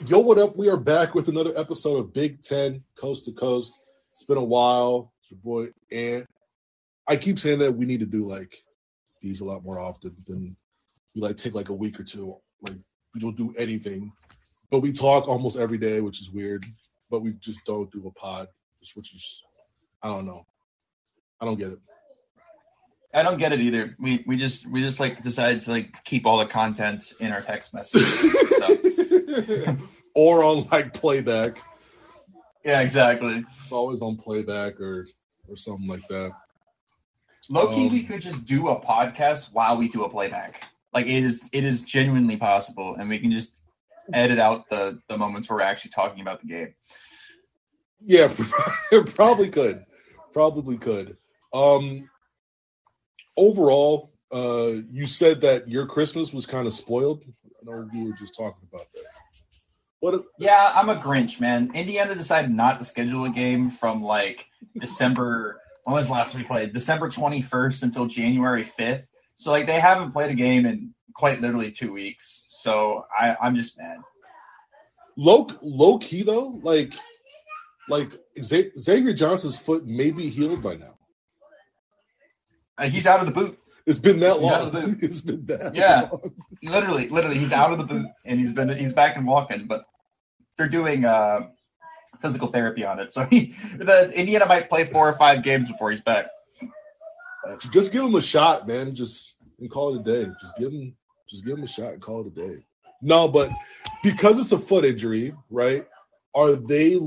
Yo, what up? We are back with another episode of Big Ten Coast to Coast. It's been a while. It's your boy and I keep saying that we need to do like these a lot more often than we like take like a week or two. Like we don't do anything, but we talk almost every day, which is weird. But we just don't do a pod, which is I don't know. I don't get it. I don't get it either. We we just we just like decided to like keep all the content in our text messages. so. or on like playback. Yeah, exactly. It's always on playback or or something like that. Low key, um, we could just do a podcast while we do a playback. Like it is, it is genuinely possible, and we can just edit out the the moments where we're actually talking about the game. Yeah, probably could, probably could. Um, overall, uh, you said that your Christmas was kind of spoiled. I know we were just talking about that. What? yeah, I'm a Grinch, man. Indiana decided not to schedule a game from like December. when was the last we played? December 21st until January 5th. So like they haven't played a game in quite literally two weeks. So I, I'm just mad. Low low key though, like like Xavier Johnson's foot may be healed by now. Uh, he's out of the boot. It's been that he's long. It's been that. Yeah, long. literally, literally, he's out of the boot and he's been he's back and walking. But they're doing uh, physical therapy on it, so he the Indiana might play four or five games before he's back. Just give him a shot, man. Just and call it a day. Just give him, just give him a shot and call it a day. No, but because it's a foot injury, right? Are they?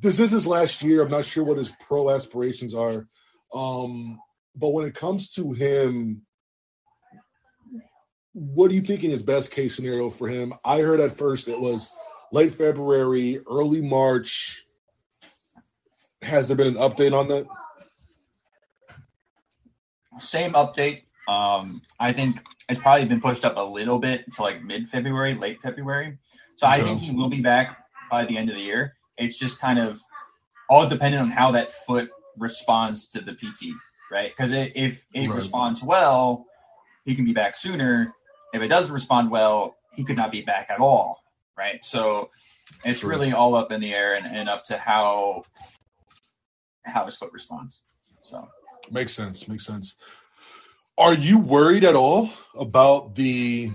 This is his last year. I'm not sure what his pro aspirations are. Um, but when it comes to him, what are you thinking is best case scenario for him? I heard at first it was late February, early March. Has there been an update on that? Same update. Um, I think it's probably been pushed up a little bit to like mid February, late February. So I think he will be back by the end of the year. It's just kind of all dependent on how that foot responds to the PT, right? Because if it right. responds well, he can be back sooner. If it doesn't respond well, he could not be back at all, right? So it's True. really all up in the air and, and up to how how his foot responds. So makes sense. Makes sense. Are you worried at all about the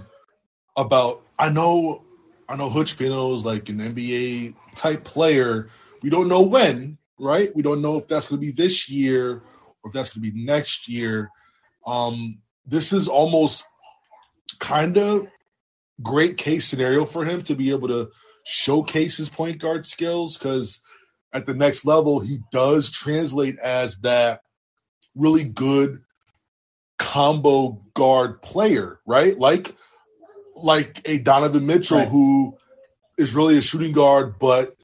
about? I know, I know. Hood-Schifino's like an NBA type player. We don't know when, right? We don't know if that's going to be this year or if that's going to be next year. Um, this is almost kind of great case scenario for him to be able to showcase his point guard skills because at the next level he does translate as that really good combo guard player, right? Like like a Donovan Mitchell right. who is really a shooting guard, but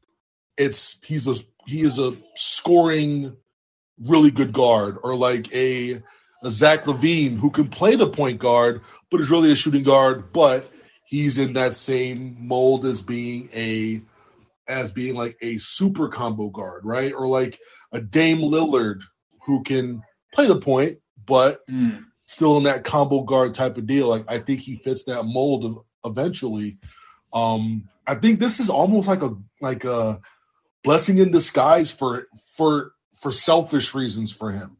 it's he's a he is a scoring really good guard, or like a, a Zach LaVine, who can play the point guard, but is really a shooting guard, but he's in that same mold as being a as being like a super combo guard, right? Or like a Dame Lillard who can play the point, but mm still in that combo guard type of deal. Like I think he fits that mold of eventually. Um, I think this is almost like a like a blessing in disguise for for for selfish reasons for him.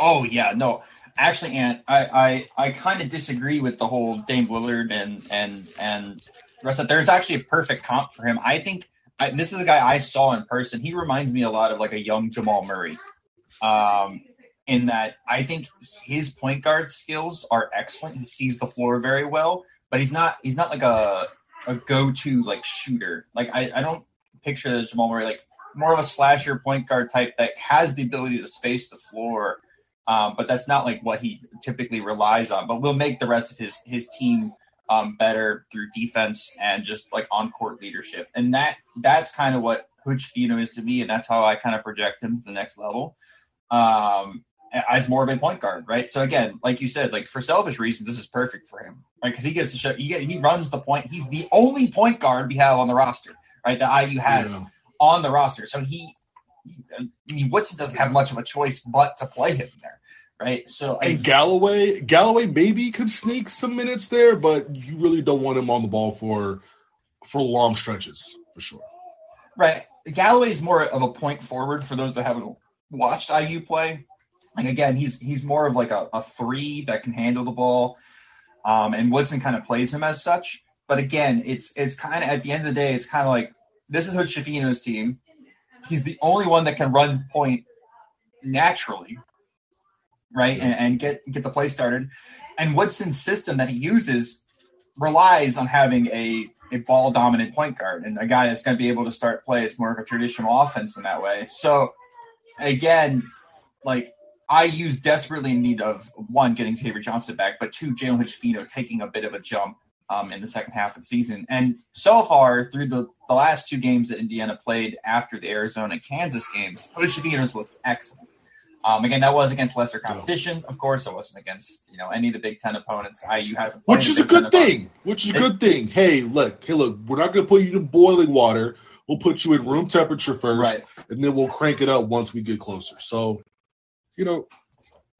Oh yeah, no. Actually, Ant, I I, I kind of disagree with the whole Dame Lillard and and and rest of there's actually a perfect comp for him. I think I, this is a guy I saw in person. He reminds me a lot of like a young Jamal Murray. Um, in that I think his point guard skills are excellent. He sees the floor very well, but he's not he's not like a a go to like shooter. Like I, I don't picture Jamal Murray like more of a slasher point guard type that has the ability to space the floor. Um, but that's not like what he typically relies on. But will make the rest of his his team um, better through defense and just like on court leadership. And that that's kind of what Hood-Schifino is to me, and that's how I kind of project him to the next level. Um, as more of a point guard, right? So again, like you said, like for selfish reasons, this is perfect for him, right? Because he gets to show, he, get, he runs the point. He's the only point guard we have on the roster, right? That IU has yeah. on the roster. So he, I mean, Woodson doesn't have much of a choice but to play him there, right? So I, And Galloway, Galloway maybe could sneak some minutes there, but you really don't want him on the ball for for long stretches for sure. right, Galloway is more of a point forward for those that haven't watched IU play. And again, he's he's more of like a, a three that can handle the ball, um, and Woodson kind of plays him as such. But again, it's it's kind of at the end of the day, it's kind of like this is Hood-Schifino's team. He's the only one that can run point naturally, right, and, and get get the play started. And Woodson's system that he uses relies on having a a ball dominant point guard and a guy that's going to be able to start play. It's more of a traditional offense in that way. So again, like I use desperately in need of one getting Xavier Johnson back, but two Jalen Hood-Schifino taking a bit of a jump um, in the second half of the season. And so far through the, the last two games that Indiana played after the Arizona Kansas games, Hood-Schifino's looked excellent. Um, again, that was against lesser competition, of course. It wasn't against you know any of the Big Ten opponents. IU hasn't, Which is a good opponents. thing. Which is a good thing. Hey, look, hey, look, we're not gonna put you in boiling water. We'll put you in room temperature first, Right. and then we'll crank it up once we get closer. So, you know,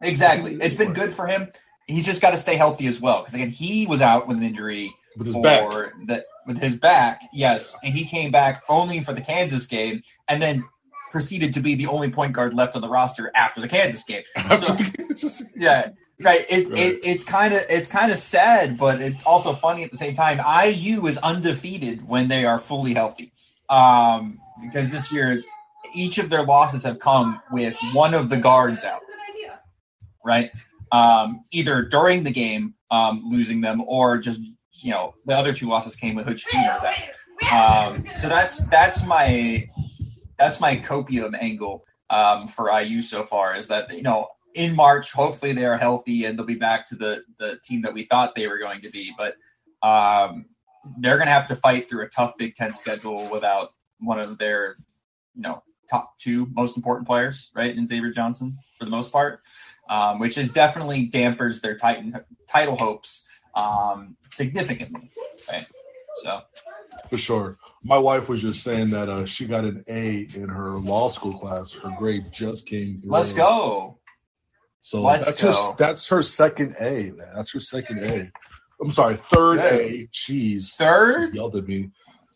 Exactly. It's been good for him. He's just got to stay healthy as well. Because again, he was out with an injury with his back. that with his back, yes, and he came back only for the Kansas game, and then proceeded to be the only point guard left on the roster after the Kansas game. So, yeah, right. It, Right. it it's kind of it's kind of sad, but it's also funny at the same time. IU is undefeated when they are fully healthy, um, because this year each of their losses have come with one of the guards out. Right, um, either during the game um, losing them, or just you know the other two losses came with Hutch out. Um, so that's that's my that's my copium angle um, for IU so far is that you know in March hopefully they are healthy and they'll be back to the the team that we thought they were going to be, but um, they're going to have to fight through a tough Big Ten schedule without one of their you know top two most important players, right, in Xavier Johnson for the most part, um, which is definitely dampers their Titan title hopes um, significantly, right? So. For sure. My wife was just saying that uh, she got an A in her law school class. Her grade just came through. Let's go. So Let's that's go. her that's her second A, man. That's her second A. I'm sorry, third Good. A. Jeez. Third? Just yelled at me.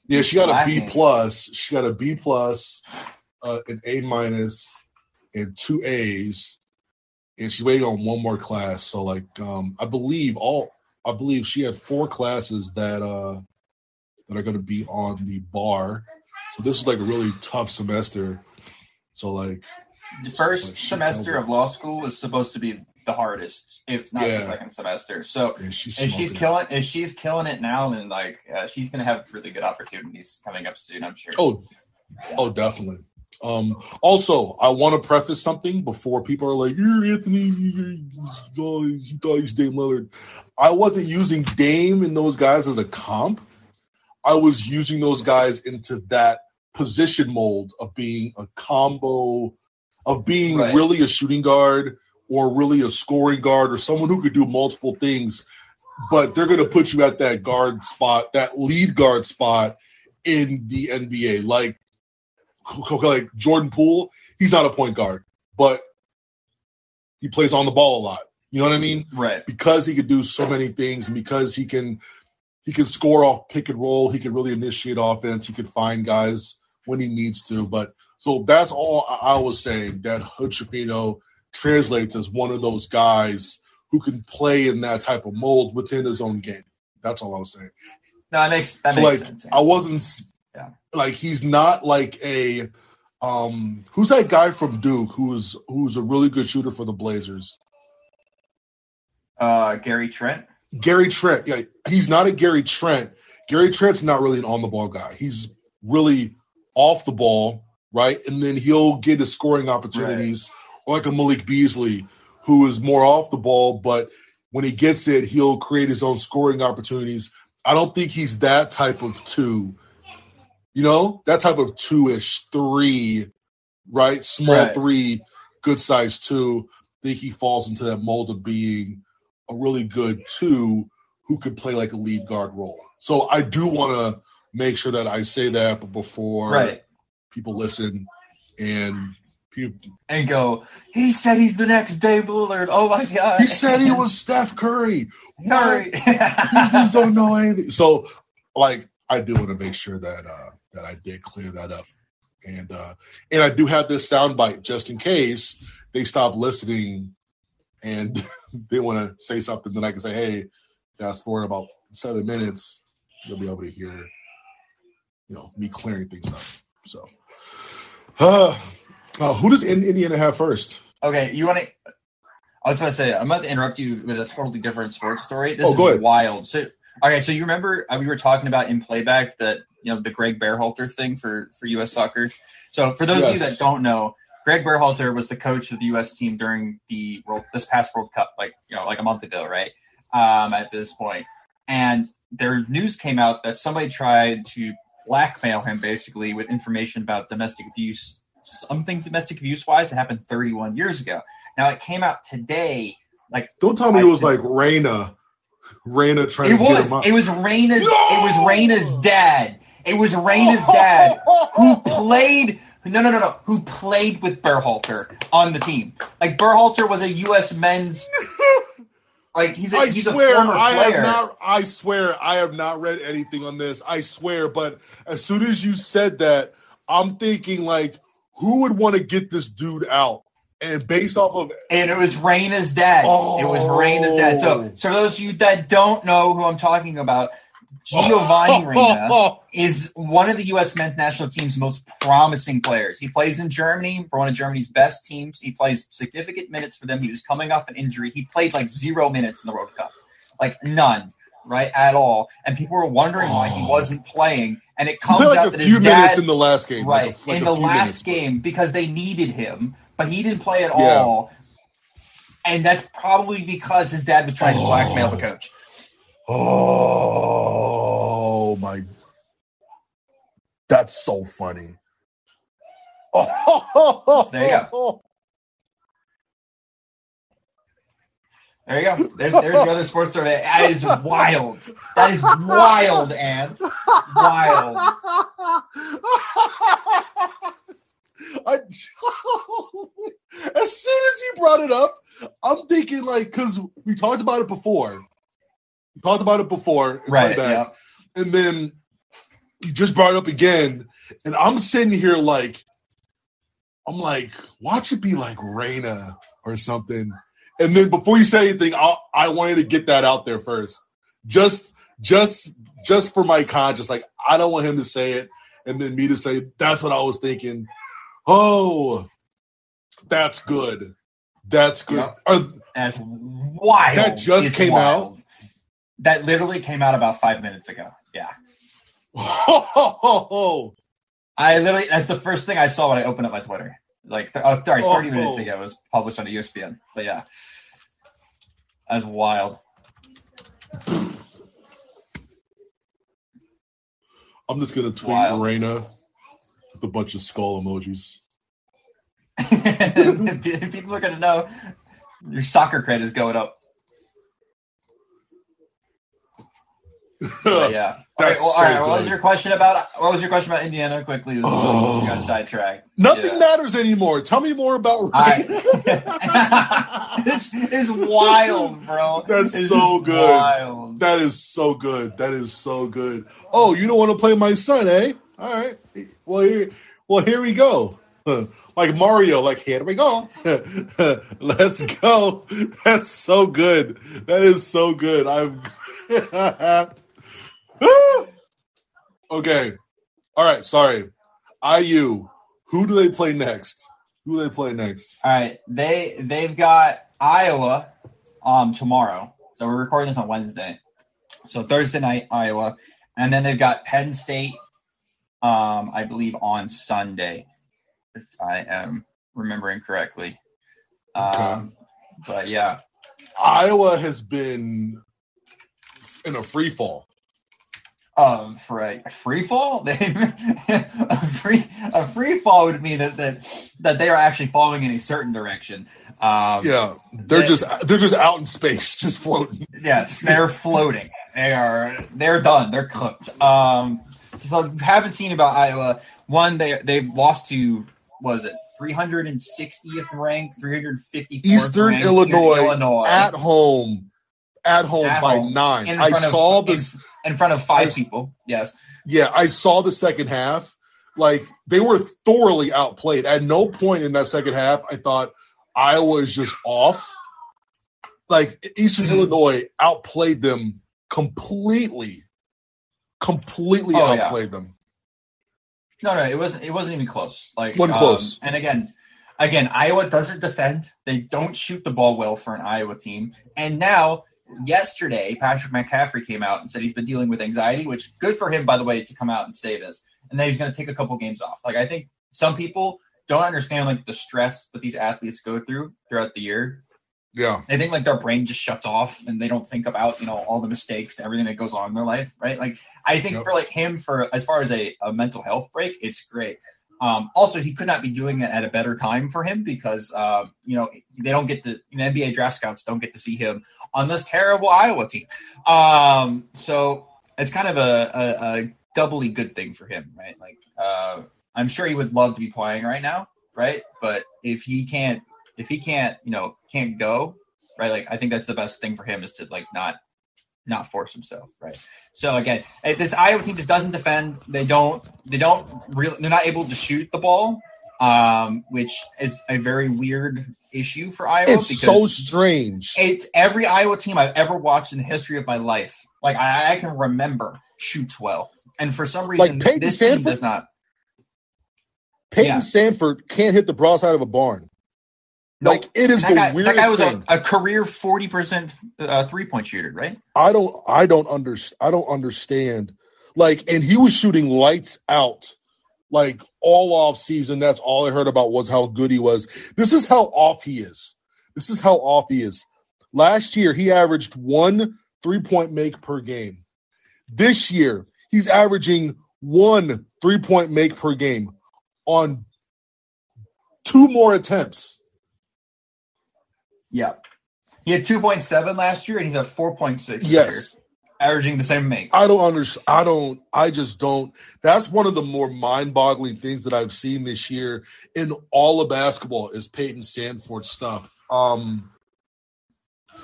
Yeah, she got a B plus. She got a B plus, uh, an A minus, and two A's, and she's waiting on one more class. So, like, um, I believe all. I believe she had four classes that uh that are going to be on the bar. So this is like a really tough semester. So like, The first Like, semester of law school is supposed to be the hardest, if not Yeah. the second semester. So yeah, she's if she's killing if she's killing it now, then like uh, she's gonna have really good opportunities coming up soon. I'm sure. Oh, oh, definitely. Um, also, I want to preface something before people are like, "You're Anthony. You're, oh, you thought he's Dame Lillard." I wasn't using Dame and those guys as a comp. I was using those guys into that position mold of being a combo, of being Right. really a shooting guard or really a scoring guard or someone who could do multiple things. But they're going to put you at that guard spot, that lead guard spot in the NBA. Like, like Jordan Poole, he's not a point guard, but he plays on the ball a lot. You know what I mean? right. Because he could do so many things, and because he can he can score off pick and roll, he can really initiate offense. He can find guys when he needs to. But so that's all I was saying. That Hood-Schifino translates as one of those guys who can play in that type of mold within his own game. That's all I was saying. No, that makes that So, makes like, sense. I wasn't Yeah. like he's not like a um who's that guy from Duke who's who's a really good shooter for the Blazers? uh, Gary Trent. Gary Trent. Yeah, he's not a Gary Trent. Gary Trent's not really an on the ball guy. He's really off the ball, right? And then he'll get his scoring opportunities, or like a Malik Beasley, who is more off the ball, but when he gets it, he'll create his own scoring opportunities. I don't think he's that type of two. You know, that type of two ish, three, right? Small Right. three, good size two. I think he falls into that mold of being a really good two who could play like a lead guard role. So I do want to make sure that I say that before Right. people listen and He, and go, he said he's the next Dame Lillard. Oh my god. he said he was Steph Curry. Curry. These dudes don't know anything. So, like, I do want to make sure that uh that I did clear that up, and uh and I do have this soundbite just in case they stop listening and they want to say something. Then I can say, "Hey, fast forward about seven minutes, you'll be able to hear, you know, me clearing things up." So, uh, uh who does In- Indiana have first? Okay, you want to? I was about to say I'm about to interrupt you with a totally different sports story. This Oh, is go ahead. wild. So, okay, so you remember uh, we were talking about in playback that you know the Greg Berhalter thing for for U.S. Soccer. So for those of you that don't know, Greg Berhalter was the coach of the U.S. team during the world, this past World Cup, like you know, like a month ago, right? Um, at this point, and their news came out that somebody tried to blackmail him basically with information about domestic abuse, something domestic abuse wise that happened 31 years ago. Now it came out today. Like Don't tell me it was like Reyna. Reyna trying it to get was, him up. it was Reyna's, No! it was Reyna's dad. It was Reyna's dad who played. No, no, no, no. Who played with Berhalter on the team? Like Berhalter was a U.S. men's. Like he's a I he's swear a former I player. have not I swear I have not read anything on this. I swear, but as soon as you said that, I'm thinking like who would want to get this dude out? And based off of and it was Reyna's dad. It was Reyna's dad. So, Oh. so for those of you that don't know who I'm talking about, Giovanni oh, Reyna oh, oh. is one of the U.S. men's national team's most promising players. He plays in Germany for one of Germany's best teams. He plays significant minutes for them. He was coming off an injury. He played like zero minutes in the World Cup, like none, right at all. And people were wondering why he Oh. wasn't playing. And it he comes played out like a that few his minutes dad, in the last game. right Like a, like in the last minutes. game because they needed him, but he didn't play at Yeah. all. And that's probably because his dad was trying to blackmail the Oh. coach. Oh my That's so funny. Oh, There you go. There you go. There's there's your other sports story. That is wild. That is wild, Ant. Wild. I, as soon as you brought it up, I'm thinking like because we talked about it before. We talked about it before, Right. Yeah. and then you just brought it up again, and I'm sitting here like, I'm like, watch it be like Reyna or something. And then before you say anything, I I wanted to get that out there first, just just just for my conscience. Like I don't want him to say it, and then me to say that's what I was thinking. Oh, that's good. That's good. Yep. Are- That's wild. That just It's came wild. That literally came out about five minutes ago. Yeah. oh, I literally that's the first thing I saw when I opened up my Twitter. Like th- oh, sorry, 30 minutes ago it was published on ESPN. But yeah. That's wild. I'm just gonna tweet Wild. Reyna with a bunch of skull emojis. People are gonna know your soccer credit is going up. But yeah. All right, well, all so right, what was your question about what was your question about Indiana quickly? We Oh. got sidetracked. Nothing Yeah. matters anymore. Tell me more about I- this is wild, bro. That's This so good. Wild. that is so good. That is so good. Oh, you don't want to play my son, eh? All right. Well, here, well, here we go. Like Mario, like here we go. Let's go. That's so good. That is so good. I'm okay. All right. Sorry. IU. Who do they play next? Who do they play next? All right, they they've got Iowa um tomorrow. So we're recording this on Wednesday. So Thursday night Iowa, and then they've got Penn State. Um, I believe on Sunday, if I am remembering correctly. Um, but yeah, Iowa has been in a free fall. Uh, for a, a free fall, they a free a free fall would mean that that that they are actually falling in a certain direction. Um, Yeah, they're They- just they're just out in space, just floating. Yes, they're floating. They are they're done. They're cooked. Um, so haven't seen about Iowa. One, they they've lost to was it 360th ranked, 354th Eastern Illinois, Illinois at home, at home At by home. nine. in I of- saw in- this. in front of five I- people. Yes. Yeah, I saw the second half. Like they were thoroughly outplayed. At no point in that second half, I thought Iowa is just off. Like Eastern Mhm. Illinois outplayed them completely, completely Oh, yeah. outplayed them. No, no, it wasn't. It wasn't even close. Like Wasn't um, close. and again, again, Iowa doesn't defend. They don't shoot the ball well for an Iowa team. And now, yesterday, Patrick McCaffrey came out and said he's been dealing with anxiety, which good for him, by the way, to come out and say this. And then he's going to take a couple games off. Like I think some people don't understand like the stress that these athletes go through throughout the year. Yeah, They think like their brain just shuts off and they don't think about, you know, all the mistakes, everything that goes on in their life, right? Like I think Yep. for like him for as far as a, a mental health break, it's great. Um, also, he could not be doing it at a better time for him because uh, you know they don't get to you know, NBA draft scouts don't get to see him on this terrible Iowa team. Um, so it's kind of a, a, a doubly good thing for him, right? Like uh, I'm sure he would love to be playing right now, right? But if he can't, if he can't, you know, can't go, right? Like I think that's the best thing for him is to like not not force himself, right? So again, this Iowa team just doesn't defend. They don't. They don't really. They're not able to shoot the ball, um, which is a very weird issue for Iowa. it's so strange. it, every Iowa team I've ever watched in the history of my life, like I, I can remember, shoots well, and for some reason, Payton this team does not. Payton yeah. Sandfort can't hit the broadside of a barn. Like it is that the guy, that guy was thing. a, a career forty percent uh, three point shooter, right? I don't I don't under I don't understand. Like, and he was shooting lights out like all off season. That's all I heard about was how good he was. This is how off he is. This is how off he is. Last year he averaged one three point make per game. This year he's averaging one three point make per game on two more attempts. Yeah. He had two point seven last year, and he's at four point six. Yes. averaging the same make. I don't understand. I don't. I just don't. That's one of the more mind-boggling things that I've seen this year in all of basketball is Payton Sandfort stuff. Um,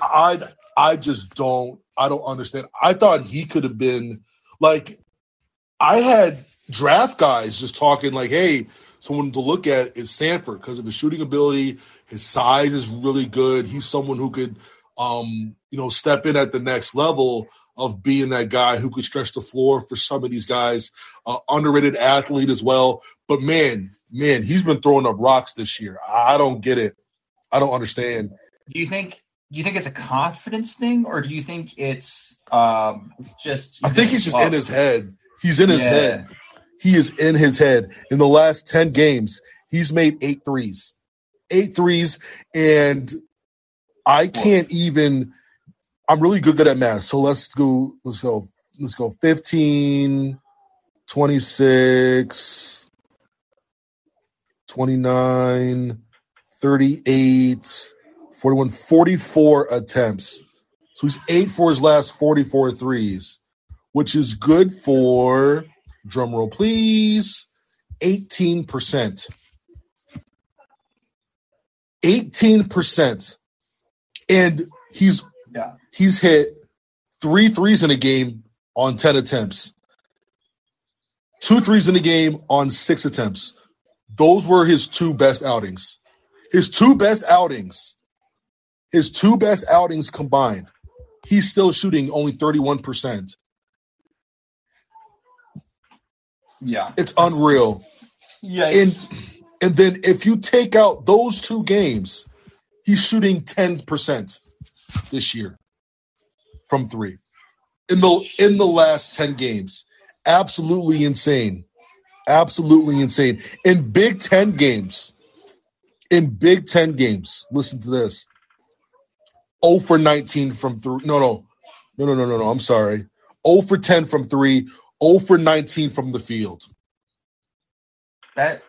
I I just don't. I don't understand. I thought he could have been like. I had draft guys just talking like, "Hey, someone to look at is Sandfort because of his shooting ability. His size is really good. He's someone who could, um, you know, step in at the next level." of being that guy who could stretch the floor for some of these guys. Uh, underrated athlete as well. But man, man, he's been throwing up rocks this year. I don't get it. I don't understand. Do you think? Do you think it's a confidence thing, or do you think it's um, just? I think he's just in his head. He's in his Yeah. head. He is in his head. In the last 10 games, he's made eight threes. Eight threes. And I can't even I'm really good good at math. So let's go let's go let's go 15 26 29 38 41 44 attempts. So he's 8 for his last 44 threes, which is good for drum roll please 18%. 18%. And he's Yeah. he's hit three threes in a game on 10 attempts, two threes in a game on six attempts. Those were his two best outings. His two best outings, his two best outings combined, he's still shooting only 31%. Yeah. It's unreal. Yeah. And and then if you take out those two games, he's shooting 10% this year from 3. In the in the last 10 games. Absolutely insane. Absolutely insane. In Big 10 games. In Big 10 games. Listen to this. 0 for 19 from 3. No, no. No, no, no, no, no. I'm sorry. 0 for 10 from 3. 0 for 19 from the field. that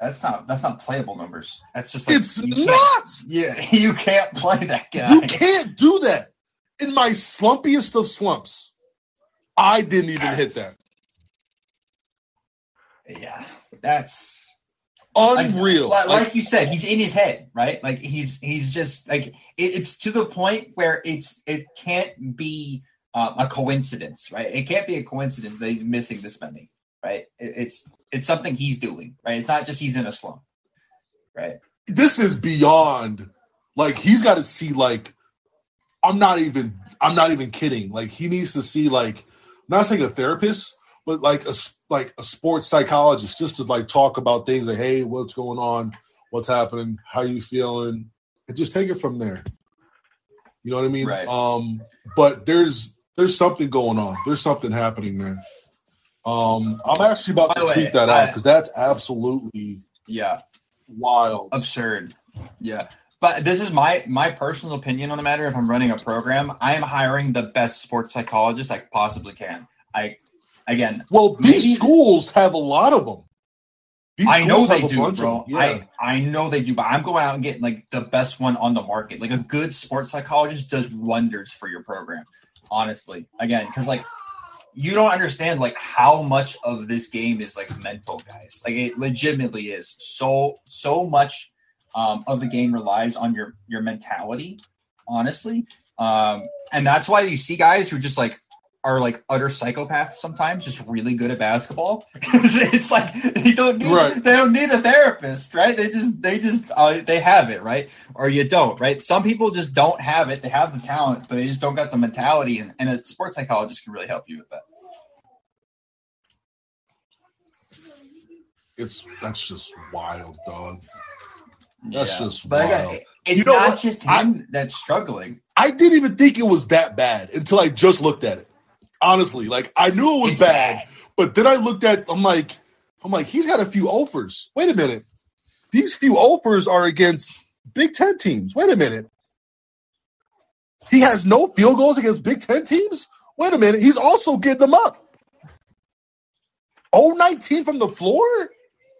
that's not that's not playable numbers. That's just like, It's not. Yeah, you can't play that guy. You can't do that. In my slumpiest of slumps, I didn't even hit that. Yeah, that's unreal. Like, like, you said, he's in his head, right? Like he's he's just like it, it's to the point where it's it can't be um, a coincidence, right? It can't be a coincidence that he's missing the spending, right? It, it's it's something he's doing, right? It's not just he's in a slump, right? This is beyond like he's got to see like I'm not even I'm not even kidding. Like he needs to see like not saying a therapist, but like a like a sports psychologist just to like talk about things like hey what's going on what's happening how you feeling and just take it from there you know what i mean right. um but there's there's something going on there's something happening there um i'm actually about By to tweet way, that I- out because that's absolutely Yeah, wild absurd. Yeah. But this is my my personal opinion on the matter. If I'm running a program, I am hiring the best sports psychologist I possibly can. I again, well these Maybe- schools have a lot of them These I know they do, bro. them. I I know they do, but I'm going out and getting like the best one on the market. Like a good sports psychologist does wonders for your program. Honestly, again, because like you don't understand like how much of this game is like mental, guys. Like it legitimately is. So so much um, of the game relies on your your mentality. Honestly, um, and that's why you see guys who just like are like utter psychopaths sometimes, just really good at basketball. it's like they don't need Right. they don't need a therapist, right? They just they just uh, they have it, right? Or you don't, right? Some people just don't have it. They have the talent, but they just don't got the mentality, and, and a sports psychologist can really help you with that. It's that's just wild, dog. That's just but wild. it's You know not what? just him that's struggling. I didn't even think it was that bad until I just looked at it. Honestly, like I knew it was It's bad, but then I looked at. I'm like, I'm like, he's got a few offers. Wait a minute, these few offers are against Big Ten teams. Wait a minute, he has no field goals against Big Ten teams. Wait a minute, he's also getting them up. 0-19 from the floor.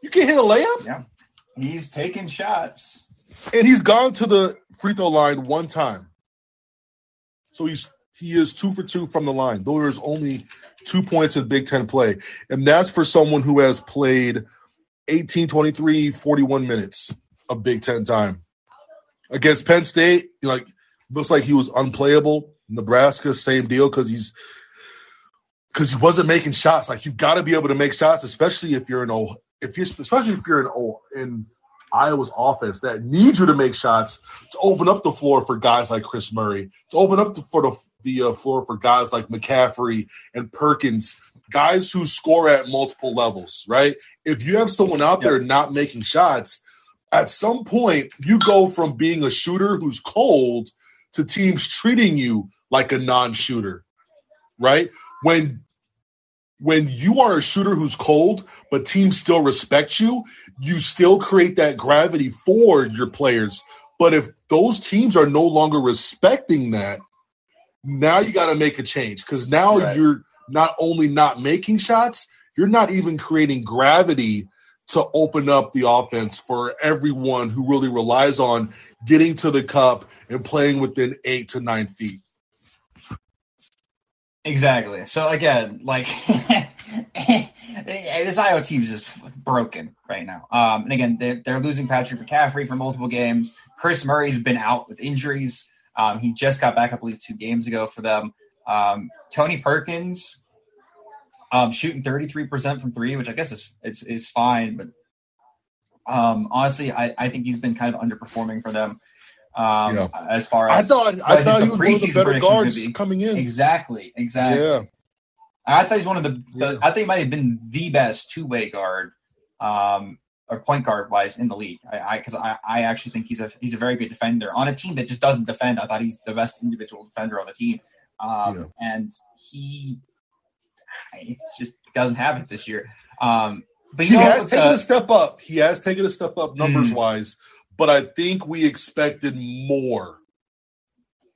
You can hit a layup, Yeah, He's taking shots. and he's gone to the free throw line one time. So he's he is two for two from the line. Though there's only two points in Big Ten play. And that's for someone who has played 18, 23, 41 minutes of Big Ten time. Against Penn State, like looks like he was unplayable. Nebraska, same deal, because he's because he wasn't making shots. Like you've got to be able to make shots, especially if you're in O if you're especially if you're in O in Iowa's offense that needs you to make shots to open up the floor for guys like Kris Murray, to open up the, for the, the uh, floor for guys like McCaffrey and Perkins, guys who score at multiple levels, right? If you have someone out there not making shots, at some point you go from being a shooter who's cold to teams treating you like a non-shooter, right? When when you are a shooter who's cold, but teams still respect you, you still create that gravity for your players. But if those teams are no longer respecting that, now you got to make a change because now Right. you're not only not making shots, you're not even creating gravity to open up the offense for everyone who really relies on getting to the cup and playing within eight to nine feet. Exactly. So again, like this Iowa team is just broken right now. Um, and again, they're, they're losing Patrick McCaffrey for multiple games. Kris Murray's been out with injuries. Um, he just got back, I believe, two games ago for them. Um, Tony Perkins um, shooting 33% from three, which I guess is is, is fine. But um, honestly, I, I think he's been kind of underperforming for them um, Yeah. as far as I thought I but thought he was one of the better guards be- coming in. Exactly, exactly. Yeah. I thought he's one of the, the Yeah. I think he might have been the best two way guard, um, or point guard wise in the league. I because I, I, actually think he's a he's a very good defender on a team that just doesn't defend. I thought he's the best individual defender on the team, um, and he it's just doesn't have it this year. Um, but you he know, has taken the- a step up. He has taken a step up numbers Mm. wise, but I think we expected more.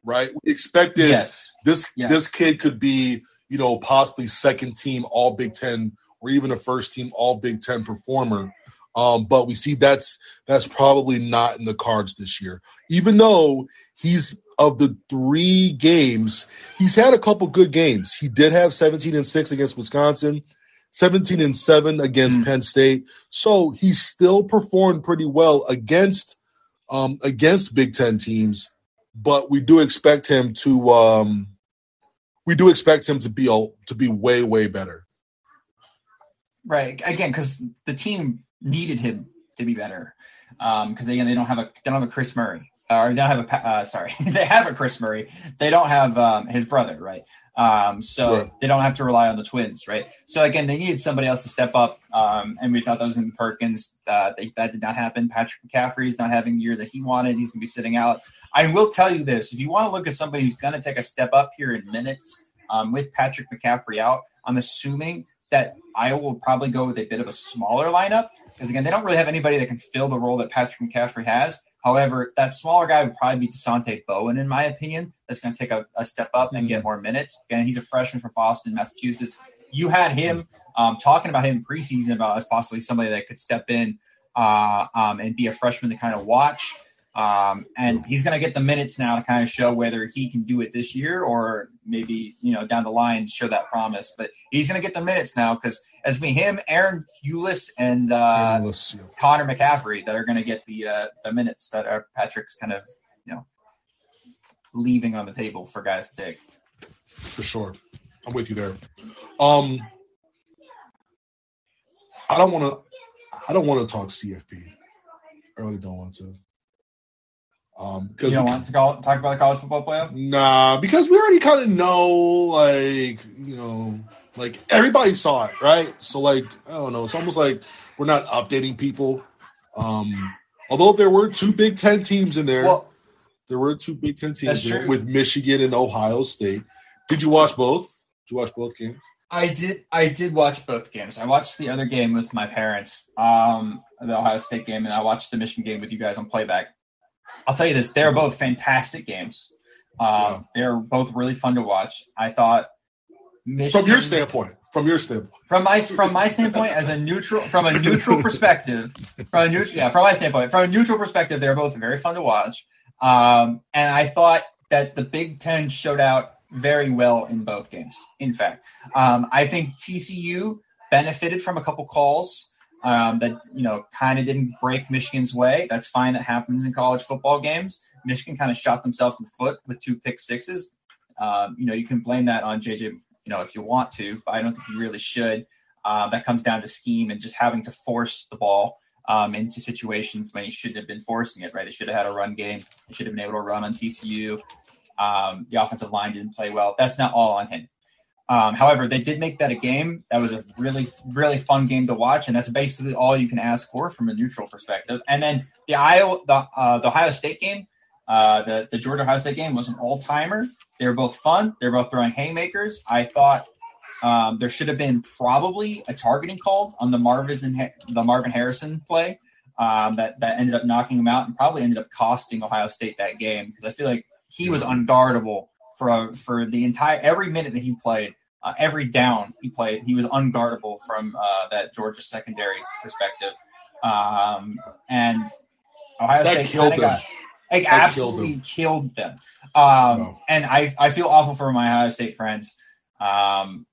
Right? We expected yes, this Yeah. this kid could be, you know, possibly second team all Big 10 or even a first team all Big 10 performer. Um, but we see that's that's probably not in the cards this year. Even though he's of the three games, he's had a couple good games. He did have 17 and 6 against Wisconsin, 17 and 7 against Mm. Penn State. So he still performed pretty well against um against Big 10 teams, but we do expect him to um we do expect him to be all to be way way better. Right. Again, because the team needed him to be better. Um because again, they don't have a they don't have a Kris Murray, or they don't have a uh, sorry, they have a Kris Murray. They don't have um, his brother, right? Um, so Sure. they don't have to rely on the twins, right? So again, they needed somebody else to step up, um, and we thought that was in Perkins. Uh, they, that did not happen. Patrick McCaffrey is not having the year that he wanted. He's going to be sitting out. I will tell you this: if you want to look at somebody who's going to take a step up here in minutes um, with Patrick McCaffrey out, I'm assuming that I will probably go with a bit of a smaller lineup because again, they don't really have anybody that can fill the role that Patrick McCaffrey has. However, that smaller guy would probably be Dasonte Bowen, in my opinion. That's going to take a, a step up and get more minutes. Again, he's a freshman from Boston, Massachusetts. You had him um, talking about him in preseason about as possibly somebody that could step in uh, um, and be a freshman to kind of watch. Um, and he's going to get the minutes now to kind of show whether he can do it this year or maybe you know down the line show that promise. But he's going to get the minutes now because as me, him, Ahron Ulis, and uh, let's. Connor McCaffrey that are going to get the uh, the minutes that are Patrick's kind of you know leaving on the table for guys to take. for sure. I'm with you there. Um, I don't want to. I don't want to talk CFP. I really don't want to. Um, because You don't want to call, talk about the college football playoff? nah, because we already kind of know, like you know, like everybody saw it, right? So like I don't know. It's almost like we're not updating people. Um, although there were two Big Ten teams in there. Well, There were two Big Ten teams there with Michigan and Ohio State. Did you watch both? Did you watch both games? I did. I did watch both games. I watched the other game with my parents, um, the Ohio State game, and I watched the Michigan game with you guys on playback. I'll tell you this: they're both fantastic games. Um, Yeah. They're both really fun to watch. I thought Michigan, From your standpoint, from your standpoint, from my from my standpoint as a neutral from a neutral perspective from a neutral yeah from my standpoint from a neutral perspective they're both very fun to watch um, and I thought that the Big Ten showed out very well in both games. In fact, um, I think TCU benefited from a couple calls um, that you know kind of didn't break Michigan's way. That's fine. That happens in college football games. Michigan kind of shot themselves in the foot with two pick sixes. Um, you know, you can blame that on JJ. You know, if you want to, but I don't think you really should. Um, that comes down to scheme and just having to force the ball um, into situations when you shouldn't have been forcing it. Right? They should have had a run game. They should have been able to run on TCU. Um, the offensive line didn't play well. That's not all on him. Um, however, they did make that a game. That was a really, really fun game to watch, and that's basically all you can ask for from a neutral perspective. And then the Iowa, the, uh, the Ohio State game, uh, the the Georgia Ohio State game was an all timer. They were both fun. They were both throwing haymakers. I thought um, there should have been probably a targeting called on the Marvin and the Marvin Harrison play um, that that ended up knocking him out and probably ended up costing Ohio State that game because I feel like he was unguardable for for the entire every minute that he played, uh, every down he played, he was unguardable from uh, that Georgia secondary's perspective, um, and Ohio That State killed them. got like That absolutely killed them. Um, Wow. And I I feel awful for my Ohio State friends, um,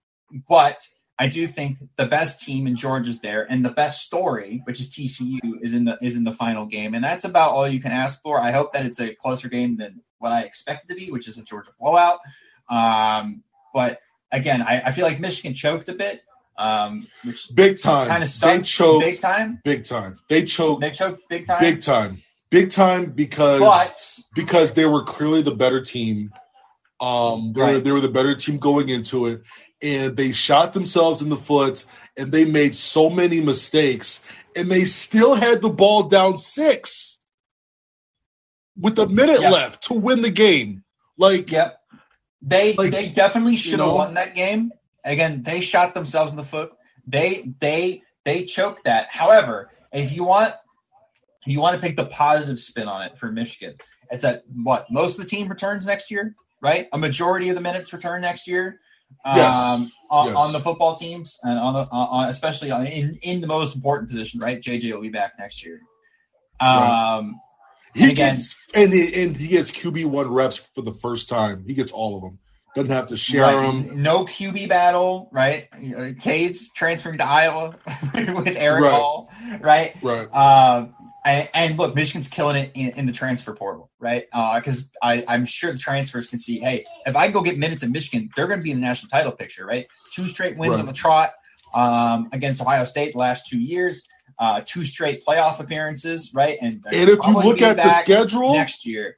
but I do think the best team in Georgia's there, and the best story, which is TCU, is in the is in the final game, and that's about all you can ask for. I hope that it's a closer game than what I expect it to be, which is a Georgia blowout. Um, but again, I, I feel like Michigan choked a bit, um, which big time. kind of they sucks choked big time. big time. They choked They choked big time. big time. Big time because but because they were clearly the better team. Um, they, were, they were the better team going into it, and they shot themselves in the foot, and they made so many mistakes, and they still had the ball down six with a minute Yeah. left to win the game. Like, Yep. They Like, they definitely should have know? won that game. Again, they shot themselves in the foot. They they they choked that. However, if you want you want to take the positive spin on it for Michigan, it's that what most of the team returns next year, right? A majority of the minutes return next year. Yes. Um, on, Yes. on the football teams and on the on, especially on, in in the most important position, right? JJ will be back next year. Right. Um, he And again- gets and he, and he gets QB one reps for the first time. He gets all of them. doesn't have to share Right. them. No QB battle, right? Uh, Cade's transferring to Iowa with Eric Right. Hall, right? Right. Um, and, and look, Michigan's killing it in, in the transfer portal, right? Because I I'm sure the transfers can see, hey, if I go get minutes in Michigan, they're going to be in the national title picture, right? Two straight wins Right. on the trot um, against Ohio State the last two years, uh, two straight playoff appearances, right? And, And if you look at the schedule, next year,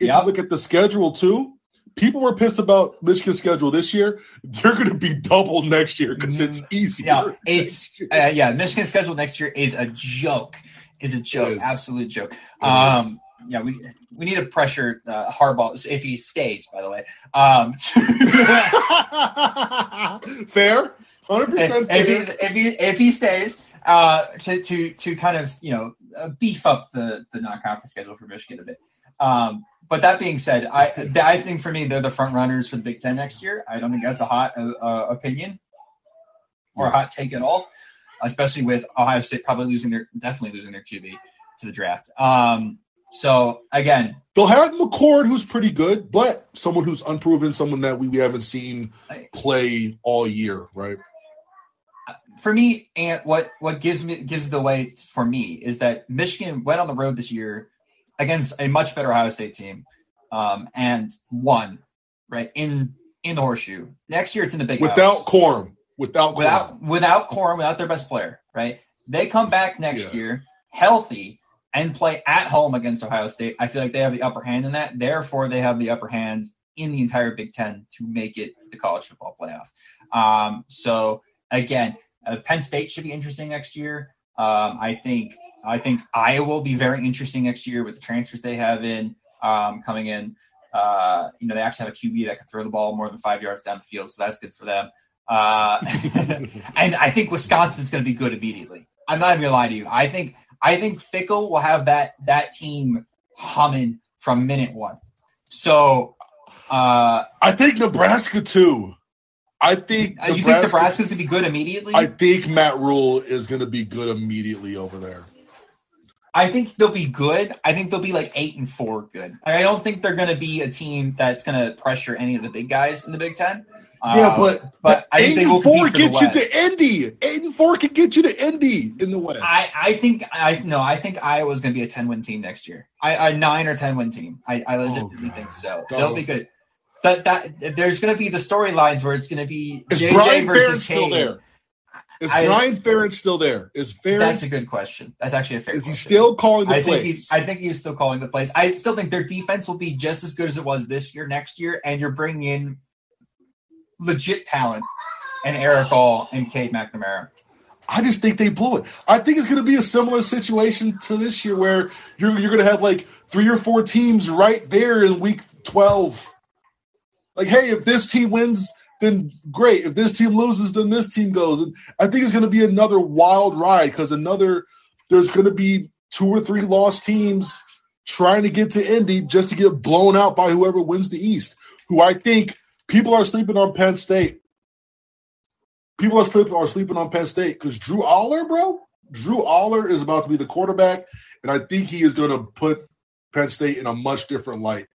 if Yep. you look at the schedule too, people were pissed about Michigan's schedule this year. They're going to be double next year because it's easier. Mm-hmm. Yeah, it's uh, yeah. Michigan's schedule next year is a joke. Is a joke, is. absolute joke. Um, yeah, we we need to pressure uh, Harbaugh if he stays. By the way, um, fair, hundred percent if he if he if he stays, uh, to to to kind of you know uh, beef up the the non conference schedule for Michigan a bit. Um, but that being said, I I think for me they're the front runners for the Big Ten next year. I don't think that's a hot uh, uh, opinion or a hot take at all, especially with Ohio State probably losing their definitely losing their QB to the draft. Um, so again, They'll have McCord, who's pretty good, but someone who's unproven, someone that we, we haven't seen play all year, right? for me, and what what gives me gives the way for me is that Michigan went on the road this year against a much better Ohio State team, um, and won right in in the horseshoe. Next year, it's in the big Without house. Corum, without without without Corum, without their best player. Right, they come back next Yeah. year healthy and play at home against Ohio State. I feel like they have the upper hand in that. Therefore, they have the upper hand in the entire Big Ten to make it to the college football playoff. Um, so again, uh, Penn State should be interesting next year. Um, I think I think Iowa will be very interesting next year with the transfers they have in um, coming in. Uh, you know, they actually have a QB that can throw the ball more than five yards down the field, so that's good for them. Uh, and I think Wisconsin's going to be good immediately. I'm not even gonna lie to you. I think I think Fickell will have that that team humming from minute one. So, uh, I think Nebraska too. I think uh, you think Nebraska's gonna be good immediately? I think Matt Rhule is going to be good immediately over there. I think they'll be good. I think they'll be like eight and four good. I don't think they're going to be a team that's going to pressure any of the big guys in the Big Ten. Yeah, um, but but I think eight and four compete for the gets you to Indy. Eight and four can get you to Indy in the West. I, I think I no, I think Iowa's going to be a ten win team next year. I, a nine or ten win team. I, I oh, legitimately God. think so. Don't. They'll be good. That that there's going to be the storylines where it's going to be is JJ Brian Ferentz versus still there? Is I- Brian Ferentz still there? Is Ferentz? That's a good question. That's actually a fair. is he question. still calling the I think he's. I think he's still calling the plays. I still think their defense will be just as good as it was this year, next year, and you're bringing in legit talent and Erick All and Cade McNamara. I just think they blew it. I think it's going to be a similar situation to this year, where you're you're going to have like three or four teams right there in week twelve. Like, hey, if this team wins, then great. If this team loses, then this team goes. And I think it's going to be another wild ride because another there's going to be two or three lost teams trying to get to Indy just to get blown out by whoever wins the East. Who I think people are sleeping on Penn State people are sleeping are sleeping on Penn State because Drew Allar, bro, Drew Allar is about to be the quarterback, and I think he is going to put Penn State in a much different light,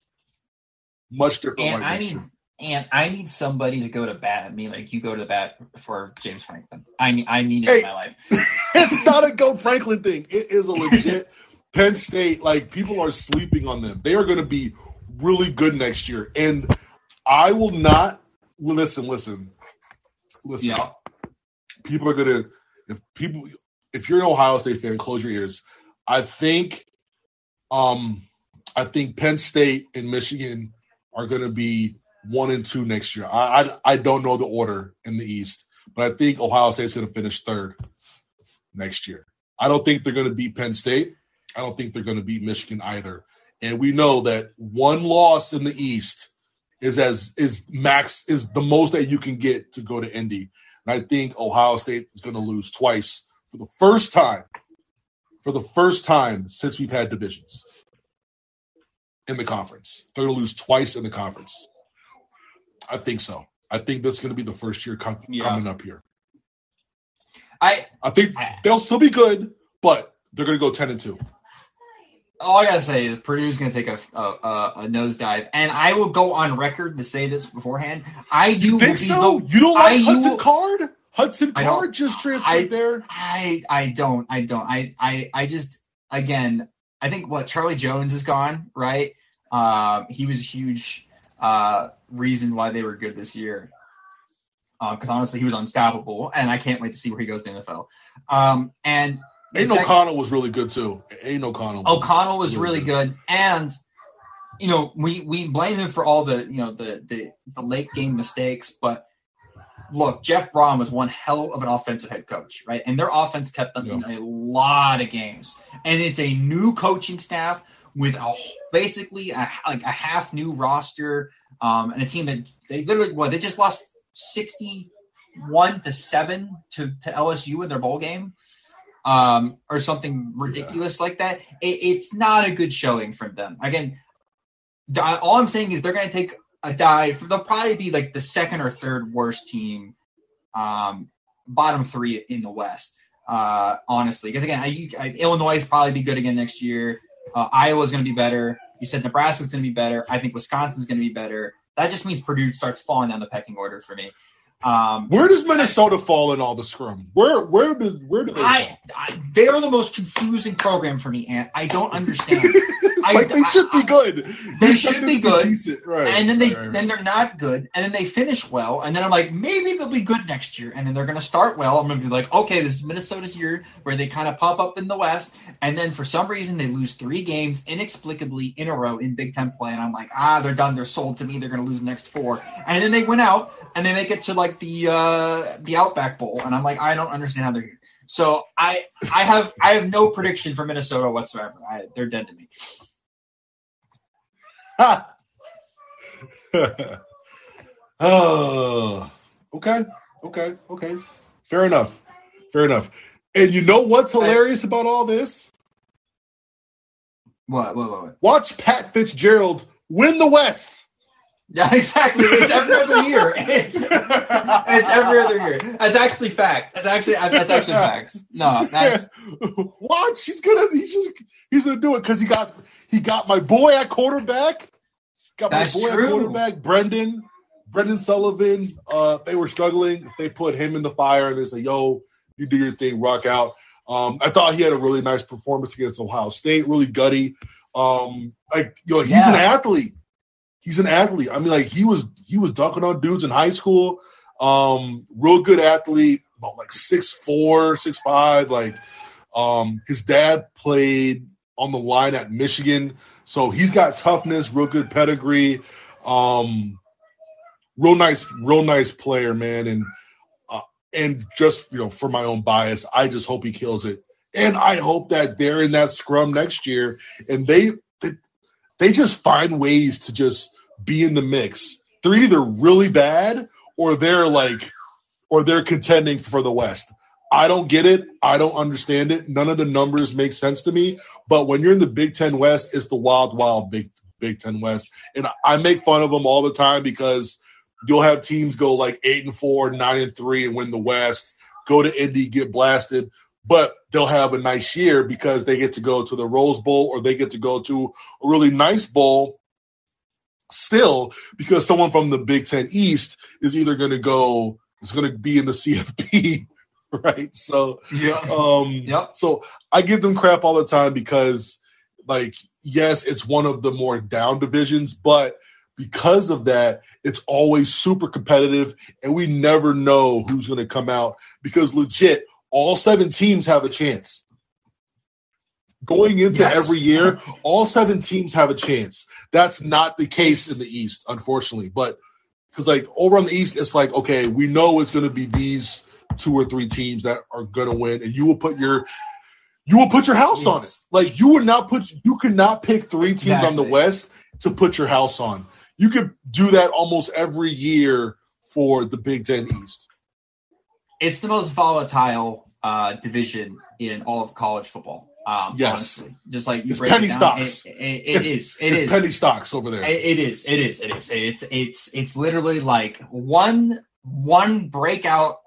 much different And light I need and I need somebody to go to bat. I mean, like you go to the bat for James Franklin. I need I need it Hey. in my life. it's not a Go Franklin thing. It is a legit Penn State. Like people are sleeping on them. They are going to be really good next year, and I will not. Listen, listen, listen. Yeah. people are gonna if people if you're an Ohio State fan, close your ears. I think um I think Penn State and Michigan are gonna be one and two next year. I I, I don't know the order in the East, but I think Ohio State's gonna finish third next year. I don't think they're gonna beat Penn State. I don't think they're gonna beat Michigan either. And we know that one loss in the East is as is max is the most that you can get to go to Indy. And I think Ohio State is going to lose twice for the first time, for the first time since we've had divisions in the conference. They're going to lose twice in the conference. I think so. I think this is going to be the first year com- Yeah. coming up here. I I think I- they'll still be good, but they're going to go ten and two. All I gotta say is Purdue's gonna take a a, a, a nosedive, and I will go on record to say this beforehand. I You think so? You don't like Hudson Card? Hudson Card just transferred I- there. I I don't I don't I I I just again I think what Charlie Jones is gone right. Um, he was a huge uh, reason why they were good this year. Because honestly, he was unstoppable, and I can't wait to see where he goes in the NFL. Um, and Aidan sec- O'Connell was really good too. Aidan O'Connell. Was O'Connell was really good, and you know we we blame him for all the you know the the, the late game mistakes, but look, Jeff Brohm was one hell of an offensive head coach, right? And their offense kept them in a lot of games, and it's a new coaching staff with a basically a, like a half new roster, um, and a team that they literally what they just lost sixty one to seven to to LSU in their bowl game um, or something ridiculous like that. It, it's not a good showing from them. Again, all I'm saying is they're going to take a dive. They'll probably be like the second or third worst team, um, bottom three in the West. Uh, honestly, because again, I, I, Illinois is probably be good again next year. Uh, Iowa's going to be better. You said Nebraska's going to be better. I think Wisconsin's going to be better. That just means Purdue starts falling down the pecking order for me. Um, Where does Minnesota fall in all the scrum? Where where does where do they? I, I they're the most confusing program for me, and I don't understand. it's I- like they I- should be good. They They're should be good. Decent. Right. and then they right, right. then they're not good, and then they finish well, and then I'm like, maybe they'll be good next year, and then they're gonna start well. I'm gonna be like, okay, this is Minnesota's year where they kind of pop up in the West, and then for some reason they lose three games inexplicably in a row in Big Ten play, and I'm like, ah, they're done, they're sold to me, they're gonna lose the next four, and then they went out and they make it to like the uh the Outback Bowl, and I'm like, I don't understand how they're here. So I I have I have no prediction for Minnesota whatsoever. I, they're dead to me. oh, okay, okay, okay. Fair enough. Fair enough. And you know what's hilarious about all this? What what what? Watch Pat Fitzgerald win the West. Yeah, exactly. It's every other year. it's every other year. That's actually facts. That's actually that's actually facts. No, that's Watch, he's gonna he's just he's gonna do it because he got he got my boy at quarterback. Got my That's boy true. at quarterback, Brendan, Brendan Sullivan. Uh, they were struggling. They put him in the fire and they said, "Yo, you do your thing, rock out." Um, I thought he had a really nice performance against Ohio State, really gutty. Um, like yo, he's an athlete. He's an athlete. I mean, like he was he was dunking on dudes in high school. Um, real good athlete, about like six four, six five. Like, um, his dad played on the line at Michigan, so he's got toughness, real good pedigree. Um, real nice, real nice player, man. And uh, and just you know, for my own bias, I just hope he kills it. And I hope that they're in that scrum next year, and they they, they just find ways to just be in the mix. They're either really bad or they're like, or they're contending for the West. I don't get it. I don't understand it. None of the numbers make sense to me. But when you're in the Big Ten West, it's the wild, wild Big Big Ten West, and I make fun of them all the time because you'll have teams go like eight and four, nine and three, and win the West. Go to Indy, get blasted, but they'll have a nice year because they get to go to the Rose Bowl or they get to go to a really nice bowl. Still, because someone from the Big Ten East is either going to go, is going to be in the CFP, right? So, yeah. um, Yep. so I give them crap all the time because, like, yes, it's one of the more down divisions, but because of that, it's always super competitive, and we never know who's going to come out because legit, all seven teams have a chance. Going into Yes. every year, all seven teams have a chance. That's not the case in the East, unfortunately. But because, like, over on the East, it's like, okay, we know it's going to be these two or three teams that are going to win, and you will put your you will put your house on it. Like you would not put you could not pick three teams on the West to put your house on. You could do that almost every year for the Big Ten East. It's the most volatile uh, division in all of college football. Um, Yes. honestly. just like It's penny it down, stocks. It, it, it It's- is. It it's is. penny stocks over there. It- it is. It is. It is. It's it's it's literally like one one breakout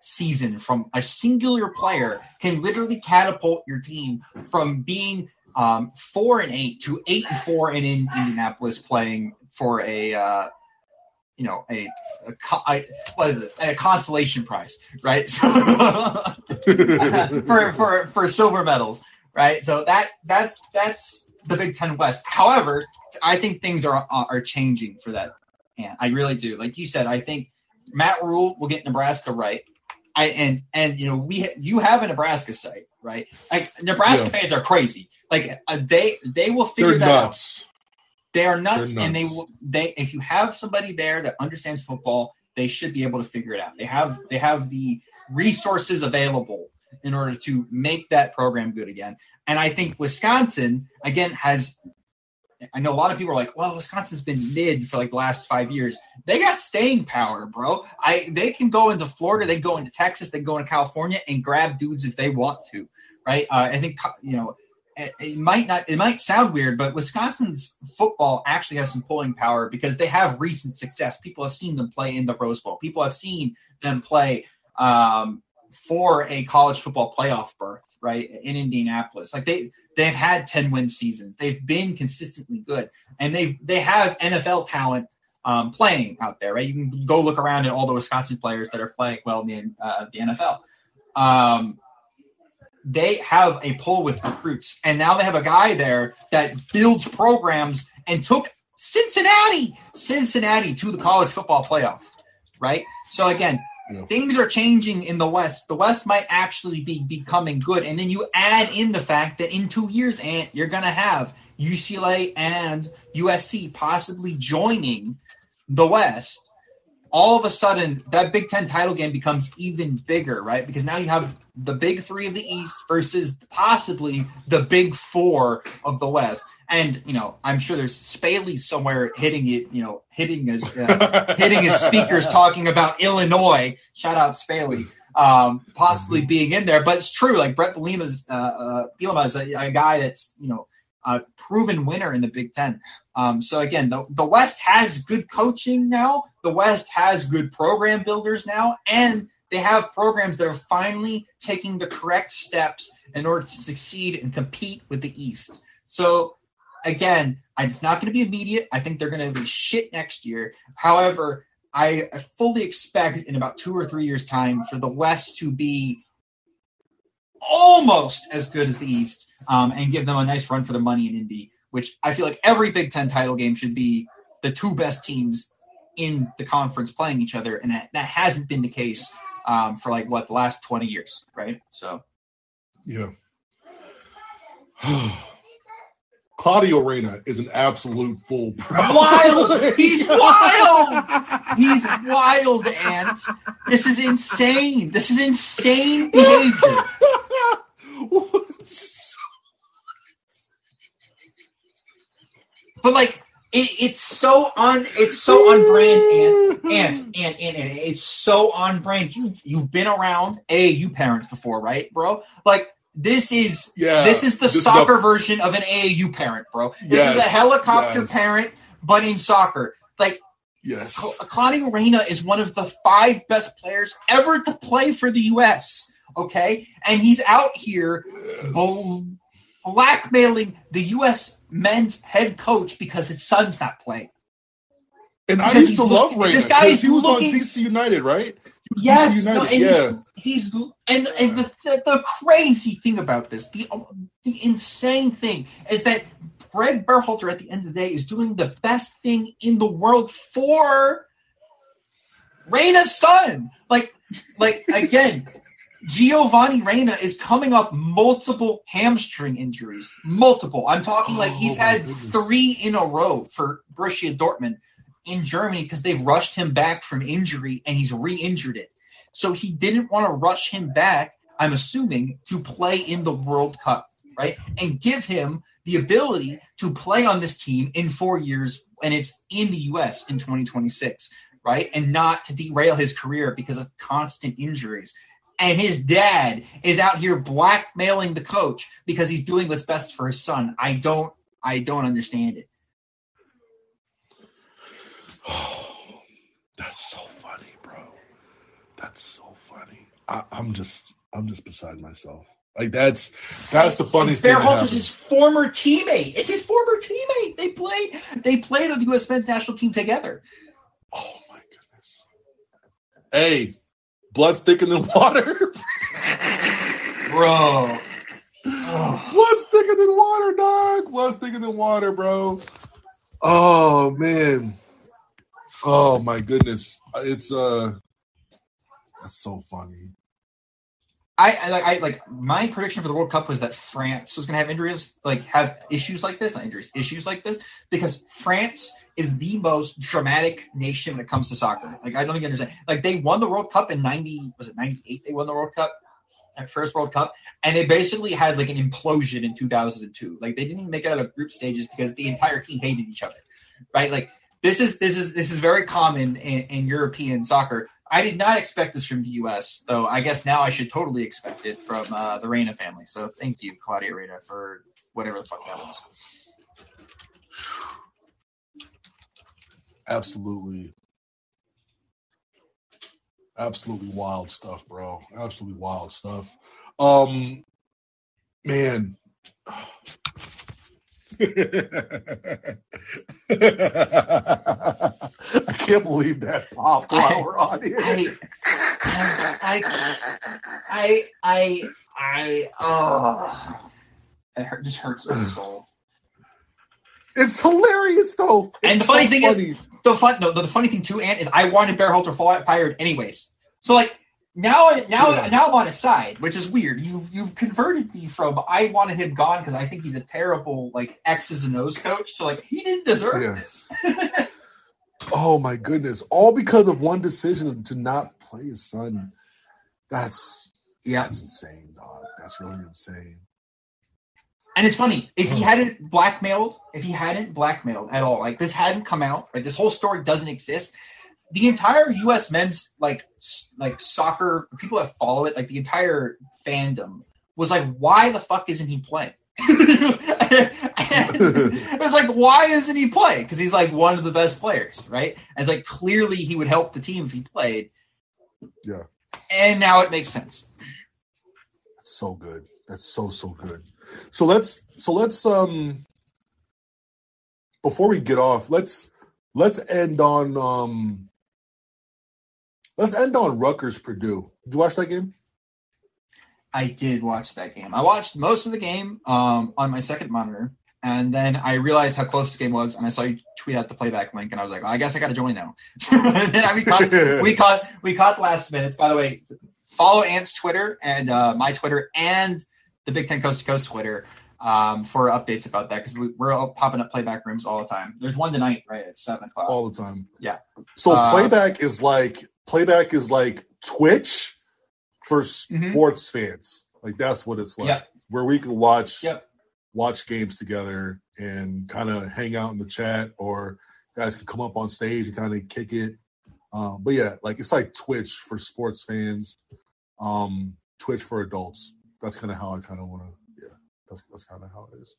season from a singular player can literally catapult your team from being um, four and eight to eight and four in, in Indianapolis, playing for a uh, you know a, a, a what is it a consolation prize, right? for for for silver medals, right? So that that's that's the Big Ten West. However, I think things are are changing for that. And I really do. Like you said, I think Matt Rhule will get Nebraska right. I and and you know we you have a Nebraska site, right? Like Nebraska yeah. fans are crazy. Like uh, they they will figure They're that nuts. out. They are nuts, They're and they will they if you have somebody there that understands football, they should be able to figure it out. They have they have the resources available in order to make that program good again. And I think Wisconsin again has I know a lot of people are like, well, Wisconsin's been mid for like the last five years. They got staying power, bro. I they can go into Florida, they go into Texas, they go into California and grab dudes if they want to, right? Uh, I think you know it, it might not it might sound weird, but Wisconsin's football actually has some pulling power because they have recent success. People have seen them play in the Rose Bowl. People have seen them play um, for a college football playoff berth, right in Indianapolis. Like they they've had 10 win seasons. They've been consistently good and they've they have NFL talent um, playing out there, right? You can go look around at all the Wisconsin players that are playing well in uh, the NFL. Um, they have a pull with recruits, and now they have a guy there that builds programs and took Cincinnati, Cincinnati to the college football playoff, right? So again. Things are changing in the West. The West might actually be becoming good, and then you add in the fact that in two years, Ant, you're going to have UCLA and USC possibly joining the West. All of a sudden, that Big Ten title game becomes even bigger, right? Because now you have the big three of the East versus possibly the big four of the West. And you know, I'm sure there's Spaley somewhere hitting it, you know, hitting his uh, hitting his speakers talking about Illinois. Shout out Spaley. Um, possibly being in there, but it's true. Like Bret Bielema's, uh, uh, Bielema is a, a guy that's you know a proven winner in the Big Ten. Um, so again, the the West has good coaching now. The West has good program builders now, and they have programs that are finally taking the correct steps in order to succeed and compete with the East. So again, it's not going to be immediate. I think they're going to be shit next year. However, I I fully expect in about two or three years' time for the West to be almost as good as the East um, and give them a nice run for the money in Indy, which I feel like every Big Ten title game should be the two best teams in the conference playing each other, and that, that hasn't been the case um, for like what the last twenty years, right? So Yeah. Claudio Reyna is an absolute fool. Wild! He's wild! he's wild, and this is insane. This is insane behavior. But like it, it's so on it's so on brand and and and and, and it's so on brand. You you've been around AAU parents before, right, bro? Like this is yeah, this is the this soccer a- version of an AAU parent, bro. This is a helicopter yes. parent, but in soccer. Like yes. Cla- Claudio Reyna is one of the five best players ever to play for the U.S. Okay, and he's out here bl- blackmailing the U.S. men's head coach because his son's not playing. And I used to love look- this guy is he was looking- on DC United, right? Yes, no, and yeah. he's, he's and and the, the the crazy thing about this, the the insane thing is that Greg Berhalter at the end of the day is doing the best thing in the world for Reyna's son. Like like again, Giovanni Reyna is coming off multiple hamstring injuries. Multiple. I'm talking like he's Oh, had goodness. three in a row for Borussia Dortmund in Germany because they've rushed him back from injury and he's re-injured it. So he didn't want to rush him back, I'm assuming, to play in the World Cup, right? And give him the ability to play on this team in four years and it's in the US in 2026, right? And not to derail his career because of constant injuries. And his dad is out here blackmailing the coach because he's doing what's best for his son. I don't I don't understand it. That's so funny, bro. That's so funny. I, I'm just, I'm just beside myself. Like that's that's the funniest Bear thing. Halter's his former teammate. It's his former teammate. They played. They played on the U.S. men's national team together. Oh my goodness. Hey, blood's thicker than water. Bro. Oh. blood's thicker than water, dog. Blood's thicker than water, bro. Oh man. Oh my goodness. It's uh that's so funny. I, I like I like my prediction for the World Cup was that France was going to have injuries, like have issues like this, not injuries, issues like this, because France is the most dramatic nation when it comes to soccer. Like I don't even understand. Like they won the World Cup in ninety, was it ninety eight? They won the World Cup, first World Cup, and they basically had like an implosion in two thousand and two. Like they didn't even make it out of group stages because the entire team hated each other, right? Like this is this is this is very common in, in European soccer. I did not expect this from the U.S., though. I guess now I should totally expect it from uh, the Reyna family. So thank you, Claudio Reyna, for whatever the fuck that was. Absolutely. Absolutely wild stuff, bro. Absolutely wild stuff. Um man. I can't believe that popped while I- we're on here. I, I, I, I, I, oh, it hurt, just hurts my mm. soul. It's hilarious though. And the funny so thing is- The fun, no, the funny thing too, Ant, is I wanted Berhalter fired anyways. So like now, now, Yeah. now I'm on his side, which is weird. You've you've converted me from I wanted him gone because I think he's a terrible like X's and O's coach. So like he didn't deserve Yeah. this. Oh my goodness. All because of one decision to not play his son. That's yeah, that's insane, dog. That's really insane. And it's funny if he hadn't blackmailed, if he hadn't blackmailed at all, like this hadn't come out, right? This whole story doesn't exist. The entire U.S. men's like like soccer people that follow it, like the entire fandom was like, why the fuck isn't he playing? it was like, why isn't he playing? Because he's like one of the best players, right? And it's like clearly he would help the team if he played. Yeah. And now it makes sense. That's so good. That's so so good. So let's so let's um before we get off, let's let's end on um let's end on Rutgers Purdue. Did you watch that game? I did watch that game. I watched most of the game um, on my second monitor, and then I realized how close the game was, and I saw you tweet out the playback link, and I was like, well, I guess I got to join now. and then we caught we caught we caught the last minutes. By the way, follow Ant's Twitter and uh, my Twitter and the Big Ten Coast to Coast Twitter um, for updates about that because we, we're all popping up playback rooms all the time. There's one tonight, right at seven o'clock. all the time. Yeah. So Uh, playback is like playback is like Twitch for Mhm. sports fans. Like that's what it's like. Yep. Where we can watch Yep. watch games together and kind of hang out in the chat or guys can come up on stage and kind of kick it. Um, but yeah, like it's like Twitch for sports fans, um, Twitch for adults. That's kind of how I kind of want to. Yeah, that's that's kind of how it is.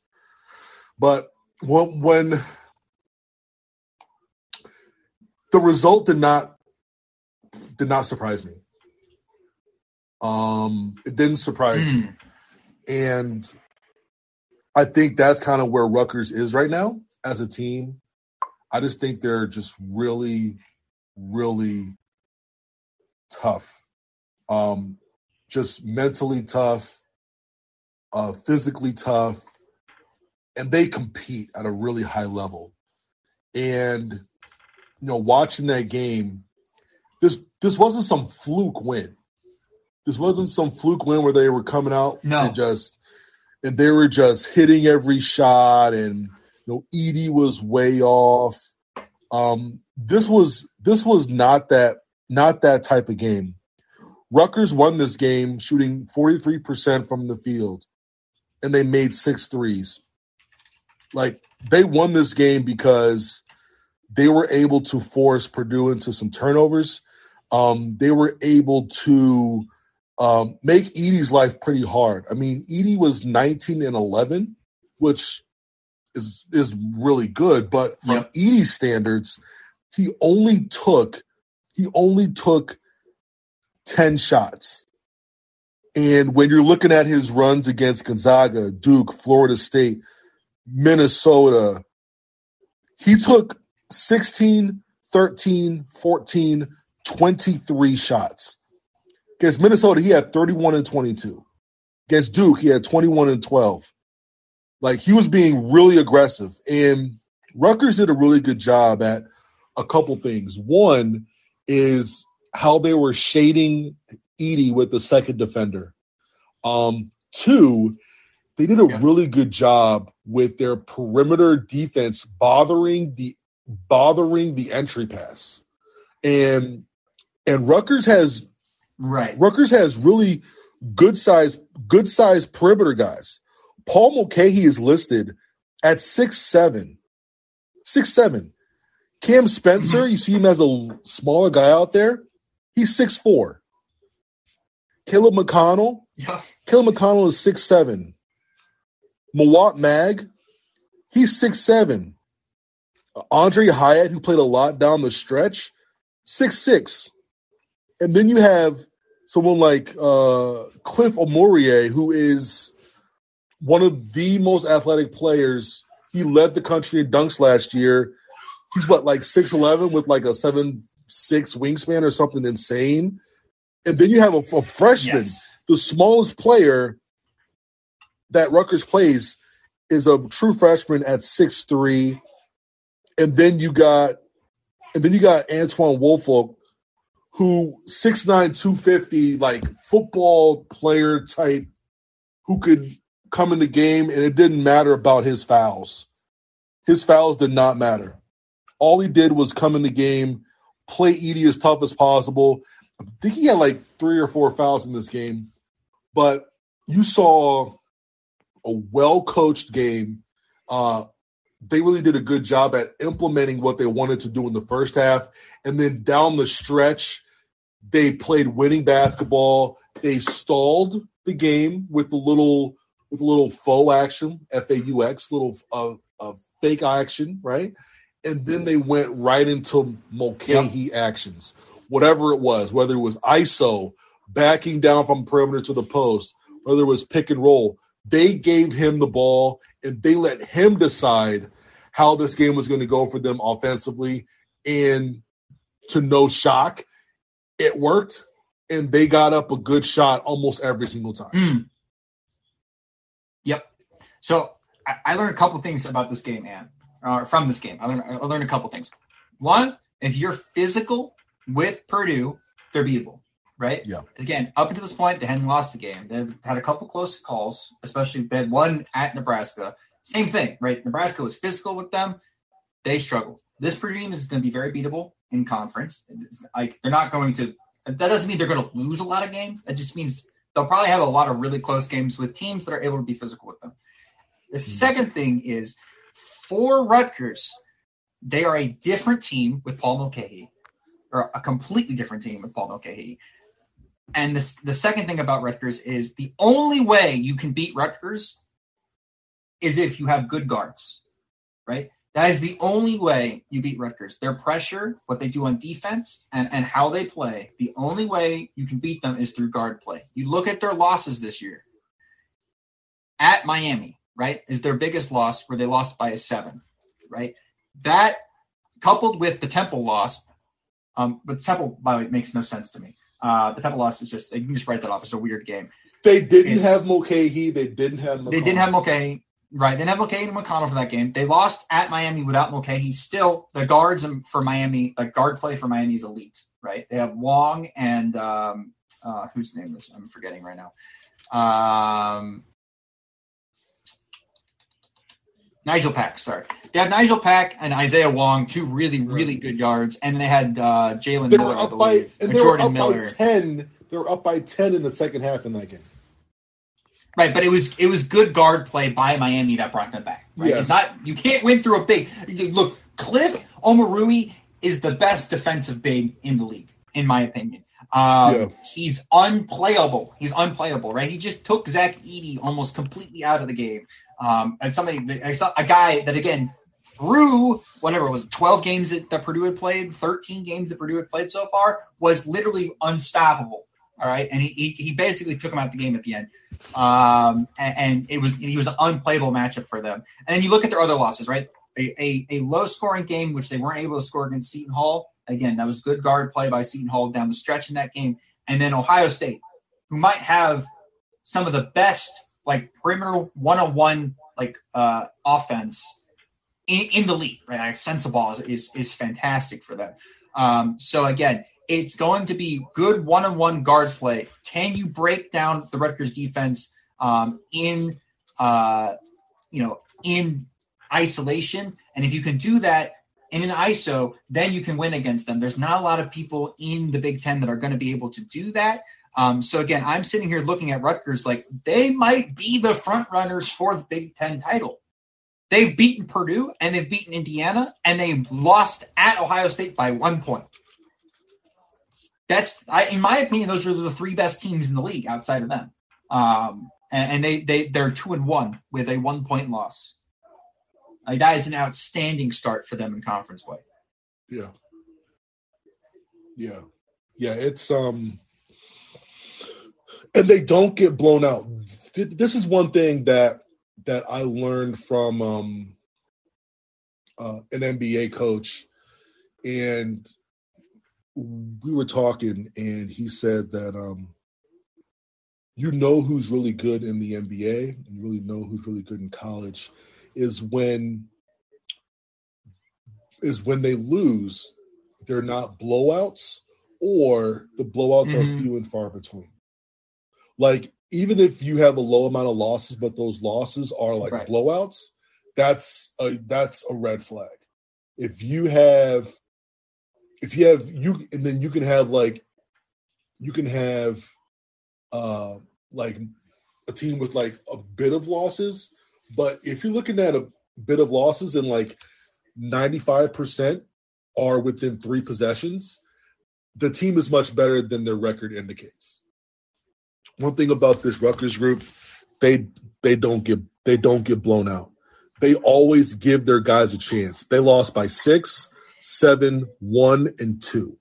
But when when the result did not did not surprise me. Um, it didn't surprise me Mm. and I think that's kind of where Rutgers is right now as a team. I just think they're just really, really tough. Um, just mentally tough, uh, physically tough, and they compete at a really high level. And you know, watching that game, this this wasn't some fluke win. This wasn't some fluke win where they were coming out No. and just and they were just hitting every shot and you know Edey was way off. Um this was this was not that not that type of game. Rutgers won this game shooting 43% from the field and they made six threes. Like they won this game because they were able to force Purdue into some turnovers. Um, they were able to um, make Edey's life pretty hard. I mean, Edey was 19 and 11, which is is really good, but from Yep. Edey's standards, he only took he only took 10 shots. And when you're looking at his runs against Gonzaga, Duke, Florida State, Minnesota, he took 16, 13, 14, 23 shots. Against Minnesota, he had 31 and 22. Against Duke, he had 21 and 12. Like he was being really aggressive. And Rutgers did a really good job at a couple things. One is how they were shading Edey with the second defender. Um, two, they did a yeah. really good job with their perimeter defense bothering the bothering the entry pass. And and Rutgers has right. Rutgers has really good size good size perimeter guys. Paul Mulcahy is listed at six seven. Six seven. Cam Spencer, you see him as a smaller guy out there. He's six four. Caleb McConnell. Yeah. Caleb McConnell is six seven. Mawot Mag, he's six seven. Aundre Hyatt, who played a lot down the stretch, six six. And then you have someone like uh, Cliff Omoruyi, who is one of the most athletic players. He led the country in dunks last year. He's what, like 6'11 with like a 7 6 wingspan or something insane. And then you have a, a freshman, yes. the smallest player that Rutgers plays is a true freshman at six three, and then you got and then you got Antwone Woolfolk, who 6'9", 250, like football player type, who could come in the game, and it didn't matter about his fouls. His fouls did not matter. All he did was come in the game, play Edey as tough as possible. I think he had like three or four fouls in this game, but you saw a well coached game. Uh, they really did a good job at implementing what they wanted to do in the first half. And then down the stretch, they played winning basketball. They stalled the game with the little with a little faux action, F A U X, little uh, uh, fake action, right? And then they went right into Mulcahy yep. actions, whatever it was, whether it was ISO, backing down from perimeter to the post, whether it was pick and roll. They gave him the ball and they let him decide how this game was going to go for them offensively. And to no shock, it worked. And they got up a good shot almost every single time. Mm. Yep. So I, learned a couple things about this game, man. Uh, from this game, I learned, I learned a couple things. One, if you're physical with Purdue, they're beatable right? Yeah. Again, up until this point, they hadn't lost a game. They've had a couple close calls, especially they had one at Nebraska. Same thing, right? Nebraska was physical with them. They struggled. This Purdue team is going to be very beatable in conference. It's like they're not going to. That doesn't mean they're going to lose a lot of games. That just means they'll probably have a lot of really close games with teams that are able to be physical with them. The mm-hmm. second thing is for Rutgers, they are a different team with Paul Mulcahy, or a completely different team with Paul Mulcahy and the, the second thing about Rutgers is the only way you can beat Rutgers is if you have good guards, right? That is the only way you beat Rutgers. Their pressure, what they do on defense, and, and how they play, the only way you can beat them is through guard play. You look at their losses this year. At Miami, right, is their biggest loss where they lost by a seven, right? That coupled with the Temple loss, um, but Temple, by the way, makes no sense to me. Uh, the Temple loss is just you can just write that off. It's a weird game. They didn't it's, have Mulcahy. They didn't have. McConnell. They didn't have Mulcahy. Right. They didn't have Mulcahy and McConnell for that game. They lost at Miami without Mulcahy. Still, the guards for Miami, the guard play for Miami is elite. Right. They have Wong and um, uh, whose name is I'm forgetting right now. Um, Nigel Pack, sorry. They have Nigel Pack and Isaiah Wong, two really, really good yards, and they had uh, Jalen Miller, up by, and they Jordan were up Miller. by ten. They were up by ten in the second half in that game. Right, but it was it was good guard play by Miami that brought them back. Right, yes. it's not you can't win through a big. Look, Cliff Omoruyi is the best defensive big in the league, in my opinion. Um, yeah. He's unplayable. He's unplayable, right? He just took Zach Edey almost completely out of the game. Um, and somebody, I saw a guy that again through whatever it was 12 games that, that Purdue had played, 13 games that Purdue had played so far, was literally unstoppable. All right, and he, he, he basically took him out the game at the end, um, and, and, it was he was an unplayable matchup for them. And then you look at their other losses, right? A, a, a low scoring game which they weren't able to score against Seton Hall. Again, that was good guard play by Seton Hall down the stretch in that game, and then Ohio State, who might have some of the best like perimeter one on one like uh, offense in, in, the league. Right, like, ball is, is is fantastic for them. Um, so again, it's going to be good one-on-one guard play. Can you break down the Rutgers defense um, in, uh, you know, in isolation? And if you can do that in an ISO, then you can win against them. There's not a lot of people in the Big Ten that are going to be able to do that. Um, so again, I'm sitting here looking at Rutgers like they might be the front runners for the Big Ten title. They've beaten Purdue and they've beaten Indiana and they lost at Ohio State by one point. That's, I, in my opinion, those are the three best teams in the league outside of them. Um, and, and, they they they're two and one with a one point loss. Like that is an outstanding start for them in conference play. Yeah. Yeah. Yeah. It's um, and they don't get blown out. This is one thing that that I learned from um, uh, an NBA coach, and we were talking, and he said that um, you know who's really good in the NBA and really know who's really good in college is when is when they lose, they're not blowouts or the blowouts mm-hmm. are few and far between. Like even if you have a low amount of losses, but those losses are like right. blowouts, that's a that's a red flag. If you have if you have you and then you can have like you can have uh like a team with like a bit of losses but if you're looking at a bit of losses and like 95% are within three possessions the team is much better than their record indicates one thing about this Rutgers group they they don't get they don't get blown out they always give their guys a chance they lost by six seven, one, and two.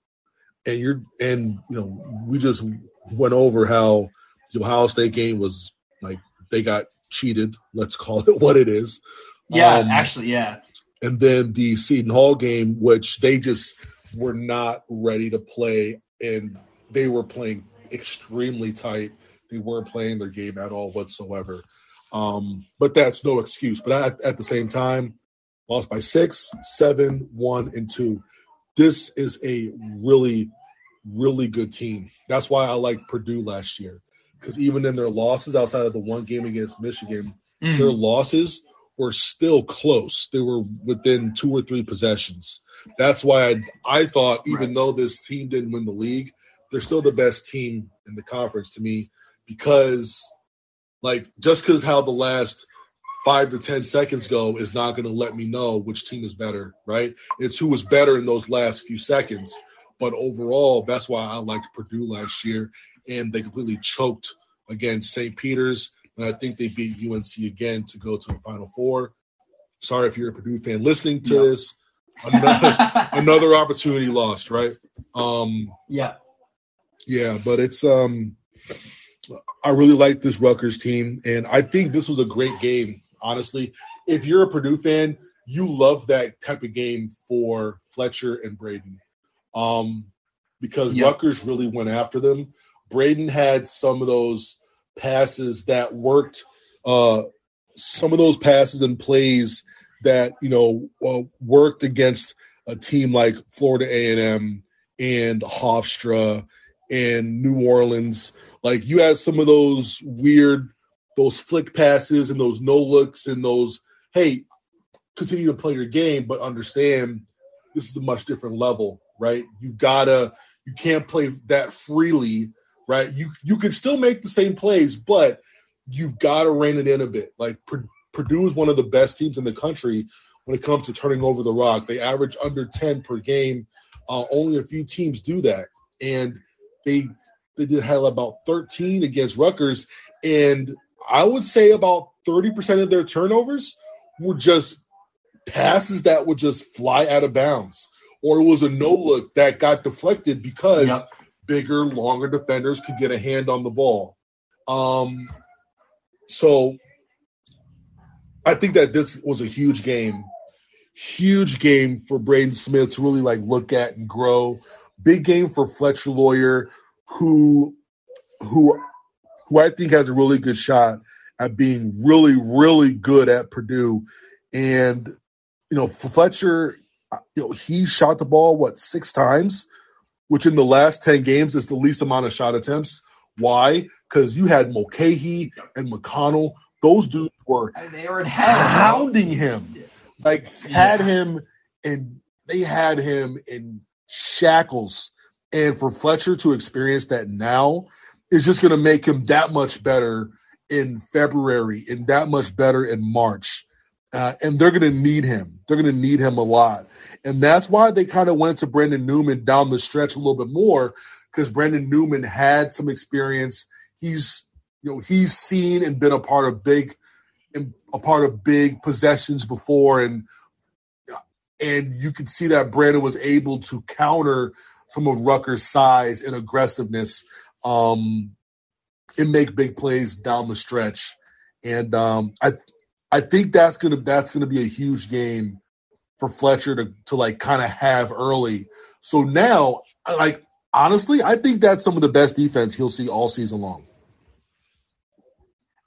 And you're and you know, we just went over how the Ohio State game was like they got cheated, let's call it what it is. Yeah, um, actually, yeah. And then the Seton Hall game, which they just were not ready to play, and they were playing extremely tight. They weren't playing their game at all whatsoever. Um, but that's no excuse. But at, at the same time, lost by six, seven, one, and two. This is a really, really good team. That's why I like Purdue last year. Because even in their losses outside of the one game against Michigan, mm. their losses were still close. They were within two or three possessions. That's why I, I thought, even right. though this team didn't win the league, they're still the best team in the conference to me because, like, just because how the last five to 10 seconds go is not going to let me know which team is better, right? It's who was better in those last few seconds. But overall, that's why I liked Purdue last year. And they completely choked against St. Peter's. And I think they beat UNC again to go to a Final Four. Sorry if you're a Purdue fan listening to this. Another, another opportunity lost, right? Um, yeah. Yeah, but it's um I really like this Rutgers team, and I think this was a great game honestly. If you're a Purdue fan, you love that type of game for Fletcher and Braden. Um, because yep. Rutgers really went after them. Braden had some of those passes that worked, uh, some of those passes and plays that you know uh, worked against a team like Florida A&M and Hofstra and New Orleans. Like you had some of those weird those flick passes and those no looks and those hey continue to play your game but understand this is a much different level right? You gotta you can't play that freely right? You you can still make the same plays but you've got to rein it in a bit. Like purdue is one of the best teams in the country when it comes to turning over the rock. They average under 10 per game. Uh, only a few teams do that and they they did have about 13 against Rutgers and I would say about 30% of their turnovers were just passes that would just fly out of bounds. Or it was a no look that got deflected because yep. bigger, longer defenders could get a hand on the ball. Um, so I think that this was a huge game, huge game for Braden Smith to really like look at and grow. Big game for Fletcher Loyer, who who who I think has a really good shot at being really, really good at Purdue. And you know, Fletcher, uh, you know, he shot the ball what six times, which in the last ten games is the least amount of shot attempts. Why? Because you had Mulcahy and McConnell. Those dudes were they were hounding him, like had him, and they had him in shackles. And for Fletcher to experience that now is just going to make him that much better in February and that much better in March. Uh, and they're going to need him. They're going to need him a lot. And that's why they kind of went to Brandon Newman down the stretch a little bit more because Brandon Newman had some experience. He's, you know, he's seen and been a part of big, a part of big possessions before. And, and you could see that Brandon was able to counter some of Rutgers' size and aggressiveness um, and make big plays down the stretch. And um, I I think that's gonna that's gonna be a huge game for Fletcher to to like kind of have early. So now, like honestly, I think that's some of the best defense he'll see all season long.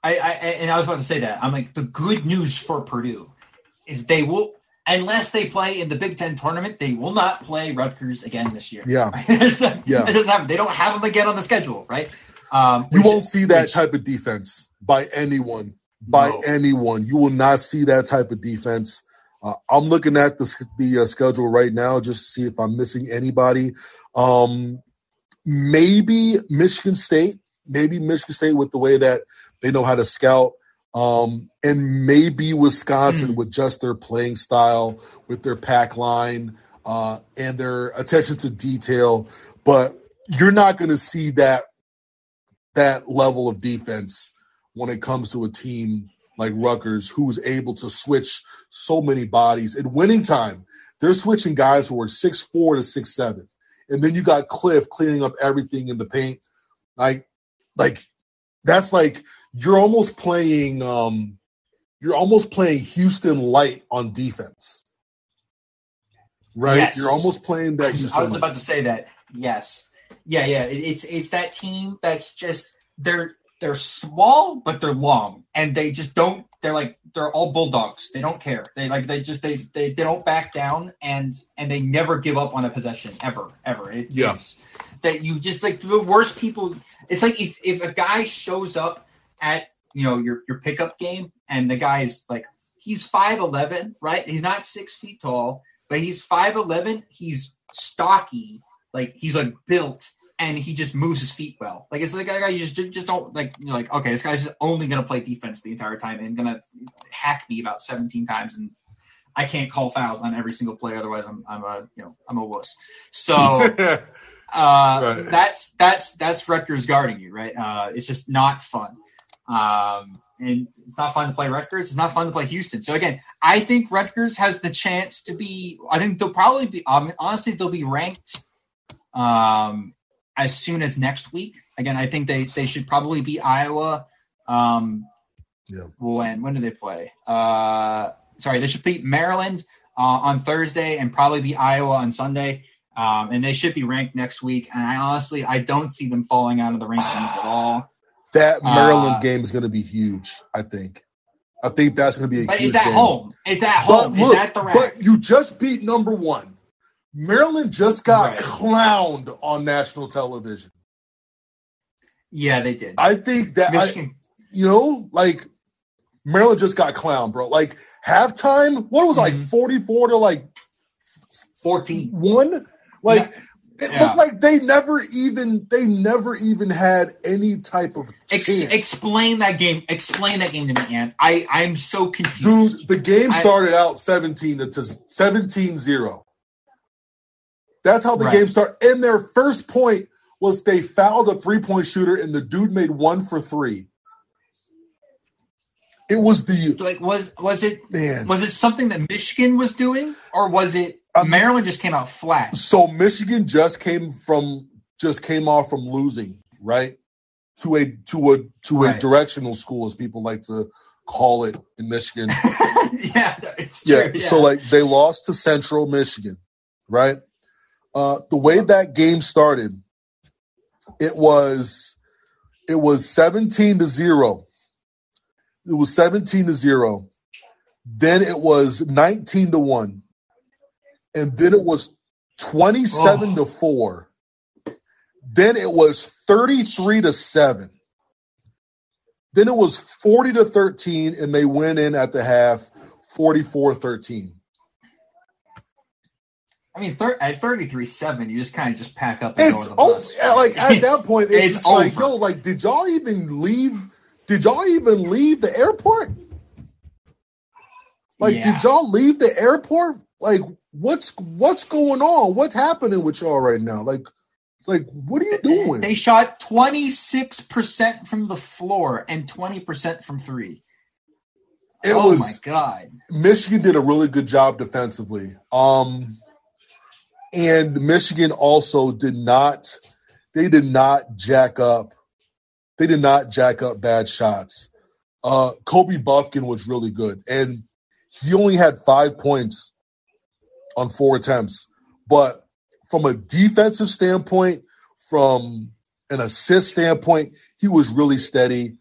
I, I and I was about to say that I'm like the good news for Purdue is they will unless they play in the Big Ten tournament, they will not play Rutgers again this year. Yeah, yeah. It doesn't happen. They don't have them again on the schedule, right? Um, you won't see that which, type of defense by anyone. By no. anyone, you will not see that type of defense. Uh, I'm looking at the the uh, schedule right now just to see if I'm missing anybody. Um, maybe Michigan State, maybe Michigan State with the way that they know how to scout. Um, and maybe Wisconsin mm. with just their playing style, with their pack line, uh, and their attention to detail. But you're not going to see that that level of defense when it comes to a team like Rutgers, who's able to switch so many bodies in winning time. They're switching guys who are six four to six seven, and then you got Cliff cleaning up everything in the paint. Like, like that's like you're almost playing. um You're almost playing Houston light on defense, right? Yes. You're almost playing that. I was, about to say that. Yes, yeah, yeah. It's it's that team that's just they're they're small but they're long and they just don't they're like they're all bulldogs they don't care they like they just they they, they don't back down and and they never give up on a possession ever ever it, yeah that you just like the worst people it's like if if a guy shows up at you know your your pickup game and the guy's like he's 5'11 right he's not six feet tall but he's 5'11 he's stocky like he's like built and he just moves his feet well. Like it's like a guy you just just don't like. You're like, okay, this guy's only gonna play defense the entire time and gonna hack me about 17 times, and I can't call fouls on every single play. Otherwise, I'm I'm a you know I'm a wuss. So uh, right. that's that's that's Rutgers guarding you, right? Uh, it's just not fun. Um, and it's not fun to play Rutgers. It's not fun to play Houston. So again, I think Rutgers has the chance to be. I think they'll probably be. Um, honestly, they'll be ranked um, as soon as next week. Again, I think they they should probably be Iowa. Um, yeah. When when do they play? Uh, sorry, they should beat Maryland uh, on Thursday and probably be Iowa on Sunday. Um, and they should be ranked next week. And I honestly, I don't see them falling out of the rankings at all. That Maryland uh, game is going to be huge. I think. I think that's going to be a but huge it's at game. home. It's at home. But look, it's at the rack. But you just beat number one. Maryland just got right. clowned on national television. Yeah, they did. I think that I, you know, like Maryland just got clowned, bro. Like halftime, what was mm-hmm. like 44 to like 14. One? Like yeah. It yeah. looked like they never even they never even had any type of Ex- explain that game. Explain that game to me, Ant. I I'm so confused. Dude, the game started I, out 17 to 17-0. That's how the right. game started. And their first point was they fouled a three point shooter, and the dude made one for three. It was the like was was it man was it something that Michigan was doing or was it um, Maryland just came out flat? So Michigan just came from just came off from losing, right? To a to a to Right. a directional school, as people like to call it in Michigan. yeah, it's true. yeah. So like they lost to Central Michigan, right? Uh, the way that game started, it was it was 17 to 0. It was 17 to 0. Then it was 19 to 1. And then it was 27 Oh. to 4. Then it was 33 to 7. Then it was 40 to 13 and they went in at the half 44-13. I mean, thir- at thirty-three seven, you just kind of just pack up. And It's go to the bus, yeah, like at It's- that point, it's, it's like, yo, like, did y'all even leave? Did y'all even leave the airport? Like, Yeah. did y'all leave the airport? Like, what's what's going on? What's happening with y'all right now? Like, like, what are you doing? They shot twenty six percent from the floor and twenty percent from three. it oh was my god! Michigan did a really good job defensively. Um, and Michigan also did not, they did not jack up, they did not jack up bad shots. Uh, Kobe Bufkin was really good, and he only had five points on four attempts. But from a defensive standpoint, from an assist standpoint, he was really steady.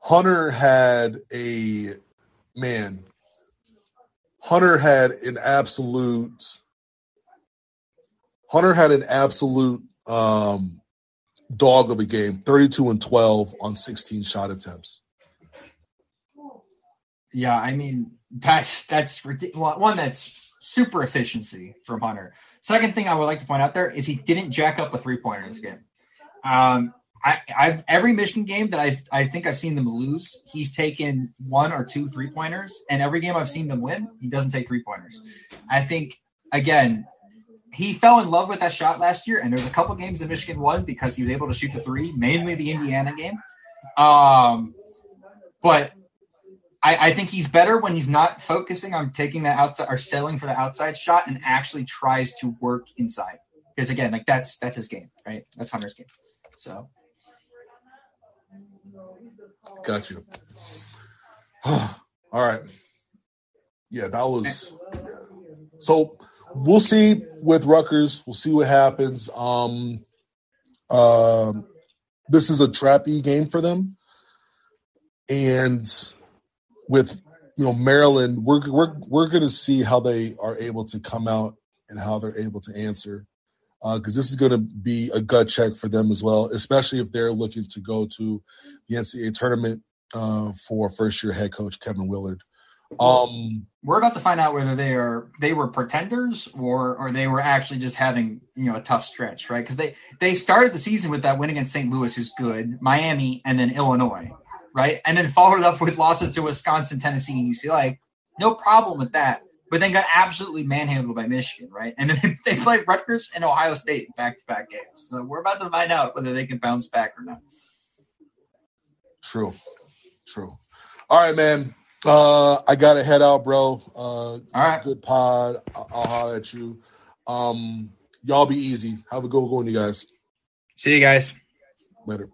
Hunter had a man. Hunter had an absolute. Hunter had an absolute um, dog of a game, 32 and 12 on 16 shot attempts. Yeah, I mean that's that's ridic- well, one that's super efficiency from Hunter. Second thing I would like to point out there is he didn't jack up a three pointer in this game. Um, I, I've every Michigan game that I I think I've seen them lose, he's taken one or two three pointers, and every game I've seen them win, he doesn't take three pointers. I think again, he fell in love with that shot last year, and there's a couple games that Michigan won because he was able to shoot the three, mainly the Indiana game. Um, but I, I think he's better when he's not focusing on taking that outside or selling for the outside shot and actually tries to work inside. Because again, like that's that's his game, right? That's Hunter's game. So Got you. All right. Yeah, that was. So we'll see with Rutgers. We'll see what happens. Um, um, this is a trappy game for them, and with you know Maryland, we're we're we're going to see how they are able to come out and how they're able to answer because this is going to be a gut check for them as well, especially if they're looking to go to the NCAA tournament uh, for first year head coach Kevin Willard. Um, we're about to find out whether they are they were pretenders or or they were actually just having you know a tough stretch, right? Because they they started the season with that win against St. Louis, who's good, Miami, and then Illinois, right? And then followed up with losses to Wisconsin, Tennessee, and UCLA. No problem with that. But then got absolutely manhandled by Michigan, right? And then they played Rutgers and Ohio State back to back games. So we're about to find out whether they can bounce back or not. true, true. All right, man. Uh, I gotta head out, bro. Uh, All right. good pod. I'll, I'll holler at you. Um, y'all be easy. Have a good one, you guys. See you guys. Later.